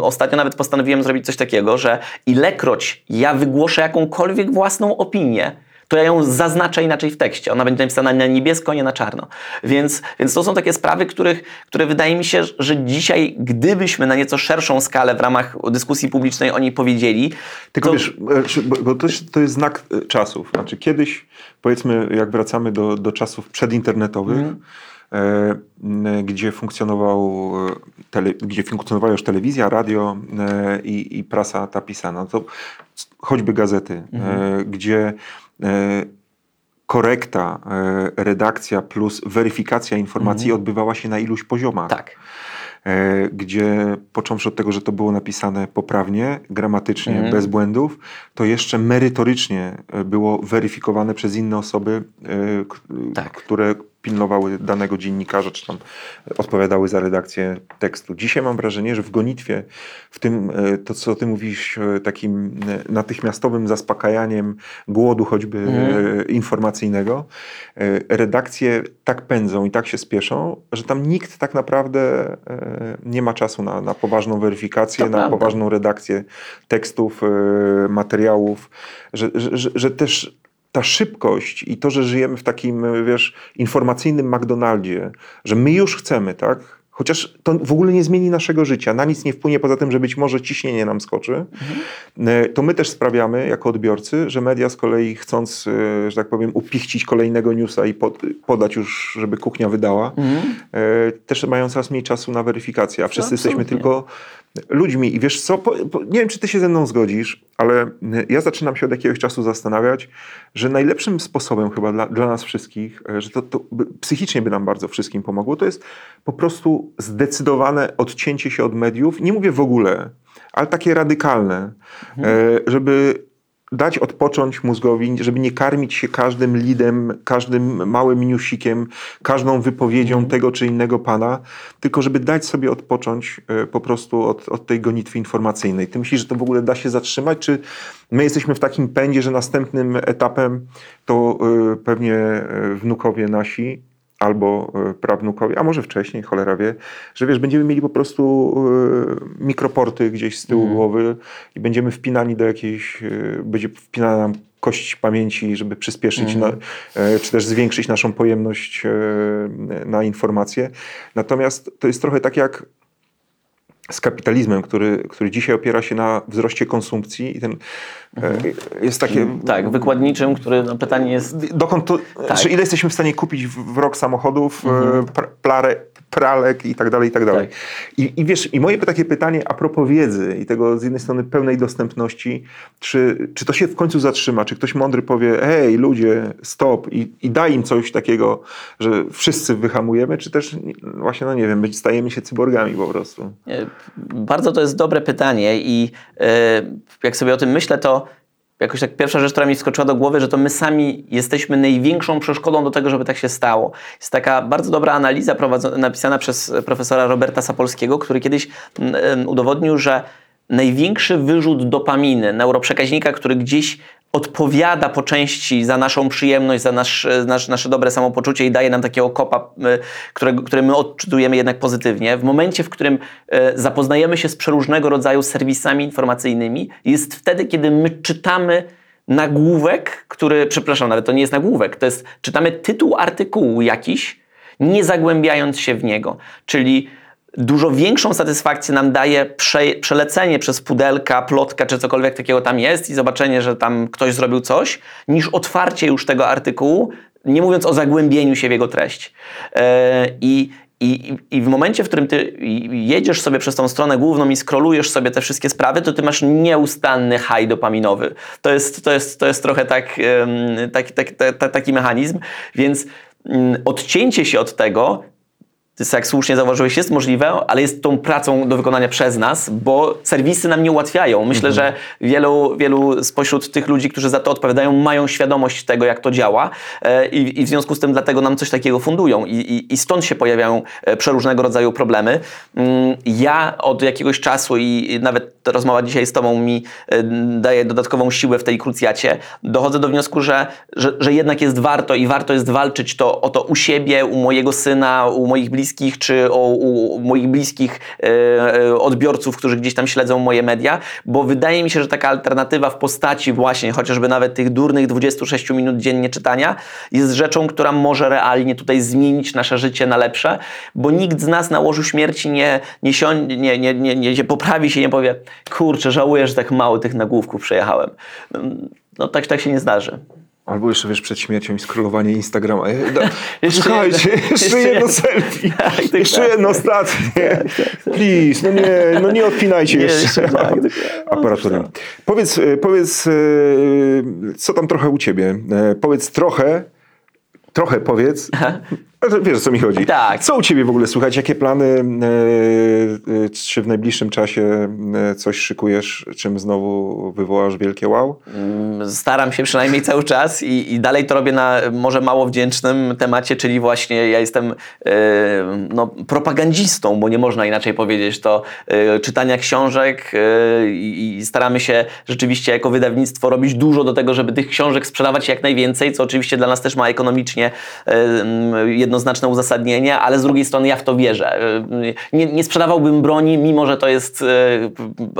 ostatnio nawet postanowiłem zrobić coś takiego, że ilekroć ja wygłoszę jakąkolwiek własną opinię, to ja ją zaznaczę inaczej w tekście. Ona będzie napisana na niebiesko, nie na czarno. Więc, więc to są takie sprawy, których, które wydaje mi się, że dzisiaj, gdybyśmy na nieco szerszą skalę w ramach dyskusji publicznej o niej powiedzieli. Tylko to... wiesz, e, bo to jest, to jest znak e, czasów. Znaczy kiedyś, powiedzmy, jak wracamy do, do czasów przedinternetowych, mm. E, gdzie, funkcjonował, tele, gdzie funkcjonowała już telewizja, radio e, i, i prasa ta pisana. To choćby gazety, mm. gdzie E, korekta, e, redakcja plus weryfikacja informacji mhm. odbywała się na iluś poziomach. Tak. E, gdzie począwszy od tego, że to było napisane poprawnie, gramatycznie, mhm. bez błędów, to jeszcze merytorycznie było weryfikowane przez inne osoby, tak. które pilnowały danego dziennikarza, czy tam odpowiadały za redakcję tekstu. Dzisiaj mam wrażenie, że w gonitwie, w tym, e, to co ty mówisz, e, takim e, natychmiastowym zaspokajaniem głodu choćby mm. informacyjnego, redakcje tak pędzą i tak się spieszą, że tam nikt tak naprawdę nie ma czasu na, na poważną weryfikację, to na prawda. poważną redakcję tekstów, materiałów, że, że, że też ta szybkość i to, że żyjemy w takim, wiesz, informacyjnym McDonaldzie, że my już chcemy, tak? Chociaż to w ogóle nie zmieni naszego życia, na nic nie wpłynie poza tym, że być może ciśnienie nam skoczy, mhm. to my też sprawiamy jako odbiorcy, że media z kolei chcąc, e, że tak powiem, upichcić kolejnego newsa i podać już, żeby kuchnia wydała, mhm. E, też mają coraz mniej czasu na weryfikację, a wszyscy jesteśmy tylko ludźmi. I wiesz co, po, po, nie wiem, czy ty się ze mną zgodzisz, ale ja zaczynam się od jakiegoś czasu zastanawiać, że najlepszym sposobem chyba dla, dla nas wszystkich, e, że to, to psychicznie by nam bardzo wszystkim pomogło, to jest po prostu zdecydowane odcięcie się od mediów. Nie mówię w ogóle, ale takie radykalne, mhm. żeby dać odpocząć mózgowi, żeby nie karmić się każdym lidem, każdym małym newsikiem, każdą wypowiedzią mm. tego czy innego pana, tylko żeby dać sobie odpocząć e, po prostu od, od tej gonitwy informacyjnej. Ty myślisz, że to w ogóle da się zatrzymać, czy my jesteśmy w takim pędzie, że następnym etapem to e, pewnie e, wnukowie nasi albo e, prawnukowie, a może wcześniej, cholera wie, że wiesz, będziemy mieli po prostu e, mikroporty gdzieś z tyłu mm. głowy i będziemy wpinani do jakiejś, e, będzie wpinana nam kość pamięci, żeby przyspieszyć, mm. na, czy też zwiększyć naszą pojemność na informacje. Natomiast to jest trochę tak jak z kapitalizmem, który, który dzisiaj opiera się na wzroście konsumpcji i ten mhm. jest takie... Tak, wykładniczym, który no, pytanie jest... Dokąd to, tak. ile jesteśmy w stanie kupić w, w rok samochodów, mhm. plarę, pralek i tak dalej, i tak dalej. Tak. I, I wiesz, i moje takie pytanie a propos wiedzy i tego z jednej strony pełnej dostępności, czy, czy to się w końcu zatrzyma, czy ktoś mądry powie, hej ludzie, stop i, i daj im coś takiego, że wszyscy wyhamujemy, czy też właśnie, no nie wiem, stajemy się cyborgami po prostu. Bardzo to jest dobre pytanie i e, jak sobie o tym myślę, to jakoś tak pierwsza rzecz, która mi skoczyła do głowy, że to my sami jesteśmy największą przeszkodą do tego, żeby tak się stało. Jest taka bardzo dobra analiza napisana przez profesora Roberta Sapolskiego, który kiedyś udowodnił, że największy wyrzut dopaminy, neuroprzekaźnika, który gdzieś odpowiada po części za naszą przyjemność, za nasz, nasz, nasze dobre samopoczucie i daje nam takiego kopa, które, które my odczytujemy jednak pozytywnie. W momencie, w którym e, zapoznajemy się z przeróżnego rodzaju serwisami informacyjnymi, jest wtedy, kiedy my czytamy nagłówek, który, przepraszam, ale to nie jest nagłówek, to jest, czytamy tytuł artykułu jakiś, nie zagłębiając się w niego. Czyli dużo większą satysfakcję nam daje prze, przelecenie przez pudelka, plotka czy cokolwiek takiego tam jest i zobaczenie, że tam ktoś zrobił coś, niż otwarcie już tego artykułu, nie mówiąc o zagłębieniu się w jego treść. Yy, I, i, I w momencie, w którym ty jedziesz sobie przez tą stronę główną i skrolujesz sobie te wszystkie sprawy, to ty masz nieustanny high dopaminowy. To jest, to jest, to jest trochę tak, taki, taki, taki mechanizm, więc mm, odcięcie się od tego to jest, jak słusznie zauważyłeś, jest możliwe, ale jest tą pracą do wykonania przez nas, bo serwisy nam nie ułatwiają. Myślę, mhm. że wielu, wielu spośród tych ludzi, którzy za to odpowiadają, mają świadomość tego, jak to działa e, i, i w związku z tym dlatego nam coś takiego fundują i, i, i stąd się pojawiają e, przeróżnego rodzaju problemy. Mm, ja od jakiegoś czasu i nawet rozmowa dzisiaj z Tobą mi e, daje dodatkową siłę w tej krucjacie, dochodzę do wniosku, że, że, że jednak jest warto i warto jest walczyć to, o to u siebie, u mojego syna, u moich bliskich, bliskich, czy o, moich bliskich e, e, odbiorców, którzy gdzieś tam śledzą moje media, bo wydaje mi się, że taka alternatywa w postaci właśnie chociażby nawet tych durnych 26 minut dziennie czytania jest rzeczą, która może realnie tutaj zmienić nasze życie na lepsze, bo nikt z nas na łożu śmierci nie, nie, siądzie, nie, nie, nie, nie, poprawi się, nie powie kurczę, żałuję, że tak mało tych nagłówków przejechałem. No tak, tak się nie zdarzy. Albo jeszcze wiesz przed śmiercią i scrollowanie Instagrama. No, jeszcze słuchajcie, jedno, jeszcze jedno selfie. Tak, tak, jeszcze tak. jedno ostatnie. Tak, tak, tak, Please, no nie, no nie odpinajcie nie, jeszcze tak, tak. aparatury. Powiedz, e, powiedz, e, co tam trochę u ciebie. Powiedz trochę, trochę powiedz, Wiesz, o co mi chodzi. Tak. Co u ciebie w ogóle słychać? Jakie plany? E, e, czy w najbliższym czasie e, coś szykujesz, czym znowu wywołasz wielkie wow? Staram się przynajmniej cały czas i, i dalej to robię na może mało wdzięcznym temacie, czyli właśnie ja jestem no, propagandistą, bo nie można inaczej powiedzieć, to czytania książek i, i staramy się rzeczywiście jako wydawnictwo robić dużo do tego, żeby tych książek sprzedawać jak najwięcej, co oczywiście dla nas też ma ekonomicznie jednoznaczne uzasadnienie, ale z drugiej strony ja w to wierzę. Nie, nie sprzedawałbym broni, mimo że to jest e,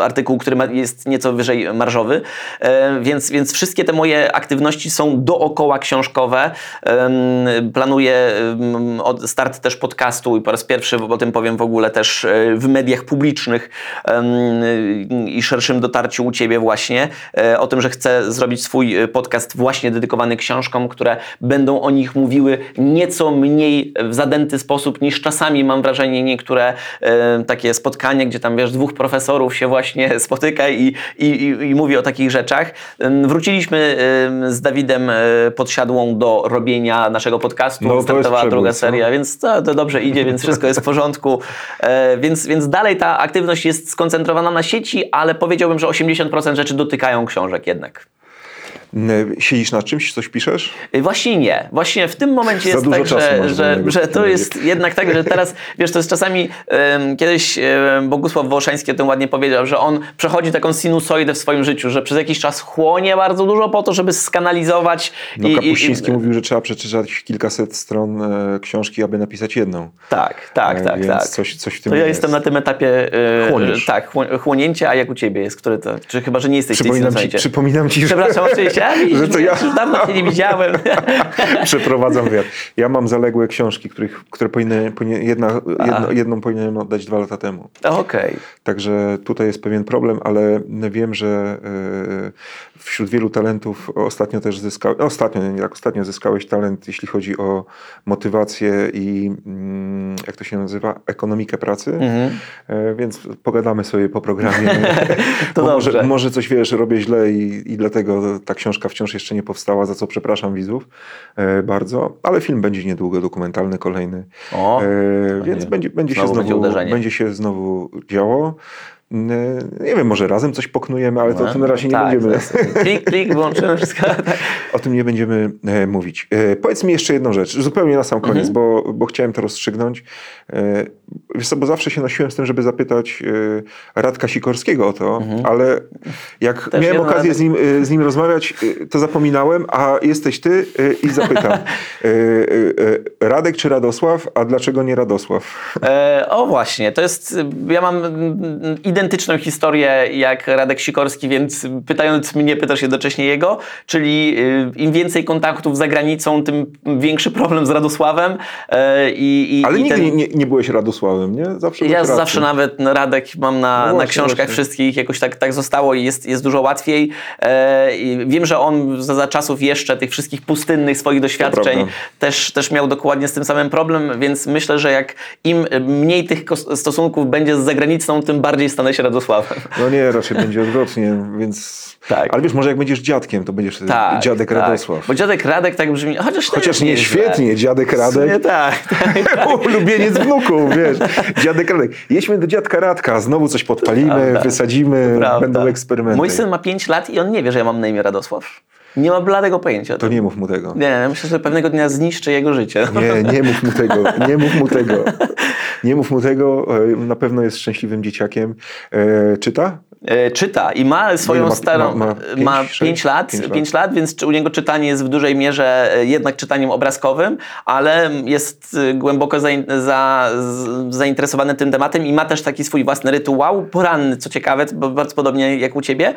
artykuł, który jest nieco wyżej marżowy, E, więc, więc wszystkie te moje aktywności są dookoła książkowe. Planuję start też podcastu i po raz pierwszy o tym powiem w ogóle też e, w mediach publicznych i szerszym dotarciu u Ciebie właśnie o tym, że chcę zrobić swój podcast właśnie dedykowany książkom, które będą o nich mówiły nieco mniej w zadęty sposób niż czasami mam wrażenie niektóre e, takie spotkania, gdzie tam wiesz dwóch profesorów się właśnie spotyka i, i, i, mówi o takich rzeczach. Wróciliśmy em, z Dawidem e, Podsiadłą do robienia naszego podcastu. No, Startowała druga co? seria, więc to, to dobrze idzie, więc wszystko jest w porządku. E, więc, więc dalej ta aktywność jest skoncentrowana na sieci, ale powiedziałbym, że 80% rzeczy dotykają książek jednak. E, Siedzisz nad czymś? Coś piszesz? Y, Właśnie nie. Właśnie w tym momencie jest tak, że, że, że to jest jednak tak, że teraz, wiesz, to jest czasami, em, kiedyś em, Bogusław Wołoszański o tym ładnie powiedział, że on przechodzi taką sinusoidę w swoim życiu, że przez jakiś czas chłonie bardzo dużo po to, żeby skanalizować. No, i, i, Kapuściński i, mówił, że trzeba przeczytać kilkaset stron e, książki, aby napisać jedną. Tak, tak, E, tak, więc tak. Coś, coś w tym To ja jest. jestem na tym etapie e, Chłoniesz. tak, chło- chłonięcia, a jak u ciebie jest, który to, czy chyba, że nie jesteś Przypominam ci, przypominam ci, że, Przepraszam, oczywiście, widzisz, że to ja już dawno cię nie widziałem. przeprowadzam wywiad. Ja mam zaległe książki, których, które powinny, powinien, jedna, jedno, jedną powinienem oddać dwa lata temu. Okej. Także tutaj jest pewien problem, ale wiem, że e, wśród wielu talentów ostatnio też zyskałeś, ostatnio, nie tak, ostatnio zyskałeś talent, jeśli chodzi o motywację i mm, jak to się nazywa, ekonomikę pracy. Mhm. E, Więc pogadamy sobie po programie. To dobrze. może, może coś wiesz, robię źle i, i dlatego ta książka wciąż jeszcze nie powstała, za co przepraszam widzów e, bardzo, ale film będzie niedługo dokumentalny, kolejny. O, E, więc będzie, będzie, się znowu będzie będzie się znowu działo. Nie wiem, może razem coś poknujemy, ale to o tym na razie nie tak, będziemy. to- Klik, klik, wyłączymy wszystko. Tak. O tym nie będziemy e, mówić. E, powiedz mi jeszcze jedną rzecz, zupełnie na sam Mhm. koniec, bo, bo chciałem to rozstrzygnąć. E, wiesz co, bo zawsze się nosiłem z tym, żeby zapytać e, Radka Sikorskiego o to, ale jak Mhm. Też miałem okazję z nim, e, z nim rozmawiać, e, to zapominałem, a jesteś ty e, i zapytam. Radek czy Radosław, a dlaczego nie Radosław? O właśnie, to jest, ja mam identyczną historię jak Radek Sikorski, więc pytając mnie, pytasz jednocześnie jego, czyli y, im więcej kontaktów za granicą, tym większy problem z Radosławem. E, i, i, Ale i nigdy ten- nie, nie byłeś Radosławem, nie? Zawsze Ja zawsze nawet no, Radek mam na, No na właśnie, książkach właśnie. wszystkich, jakoś tak, tak zostało i jest, jest dużo łatwiej. E, wiem, że on za, za czasów jeszcze tych wszystkich pustynnych swoich doświadczeń też, też miał dokładnie z tym samym problem, więc myślę, że jak im mniej tych stosunków będzie z zagranicą, tym bardziej stanę Radosławem. No nie, raczej będzie odwrotnie, więc... Tak. Ale wiesz, może jak będziesz dziadkiem, to będziesz Tak, dziadek tak. Radosław. Bo dziadek Radek tak brzmi, chociaż, Chociaż nie jest świetnie, dziadek. Radek. Nie, tak, tak. Ulubieniec wnuków, wiesz. Dziadek Radek. Jedźmy do dziadka Radka, znowu coś podpalimy, Prawda. wysadzimy, Prawda. będą eksperymenty. Mój syn ma 5 lat i on nie wie, że ja mam na imię Radosław. Nie ma bladego pojęcia. To nie mów mu tego. Nie, myślę, że pewnego dnia zniszczy jego życie. Nie, nie mów mu tego, nie mów mu tego. Nie mów mu tego, e, na pewno jest szczęśliwym dzieciakiem. E, czyta? E, czyta i ma swoją ma- starą. ma- ma Ma, pięć, 5 sześć? lat, Pięć lat. 5 lat, więc u niego czytanie jest w dużej mierze e, jednak czytaniem obrazkowym, ale jest e, głęboko za, z, zainteresowany tym tematem i ma też taki swój własny rytuał poranny, co ciekawe, bardzo podobnie jak u ciebie.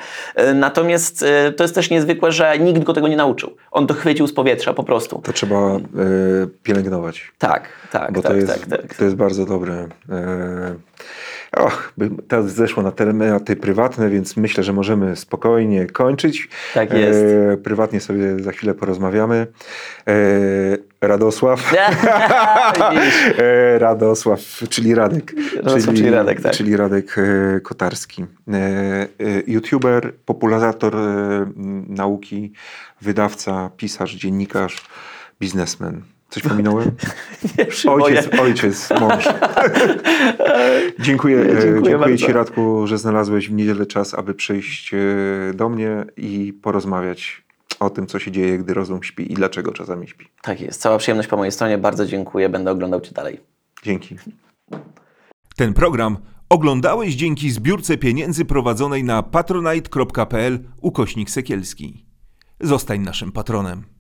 Natomiast to jest też niezwykłe, że nikt go tego nie nauczył. On to chwycił z powietrza po prostu. To trzeba e, pielęgnować. Tak, tak, Bo tak, to, jest, tak, tak. to jest bardzo dobre. E, Och, teraz zeszło na tematy prywatne, więc myślę, że możemy spokojnie kończyć. Tak jest. E, prywatnie sobie za chwilę porozmawiamy. E, Radosław. E, Radosław, czyli Radek. Radosław, czyli Radek, tak. Czyli Radek e, Kotarski. E, e, YouTuber, popularyzator m, nauki, wydawca, pisarz, dziennikarz, biznesmen. Coś pominąłem? Nie. Ojciec, ojciec, mąż. dziękuję Nie, e, dziękuję dziękuję. Ci, Radku, że znalazłeś w niedzielę czas, aby przyjść e, do mnie i porozmawiać o tym, co się dzieje, gdy rozum śpi i dlaczego czasami śpi. Tak jest. Cała przyjemność po mojej stronie. Bardzo dziękuję. Będę oglądał Cię dalej. Dzięki. Ten program oglądałeś dzięki zbiórce pieniędzy prowadzonej na patronite.pl ukośnik sekielski. Zostań naszym patronem.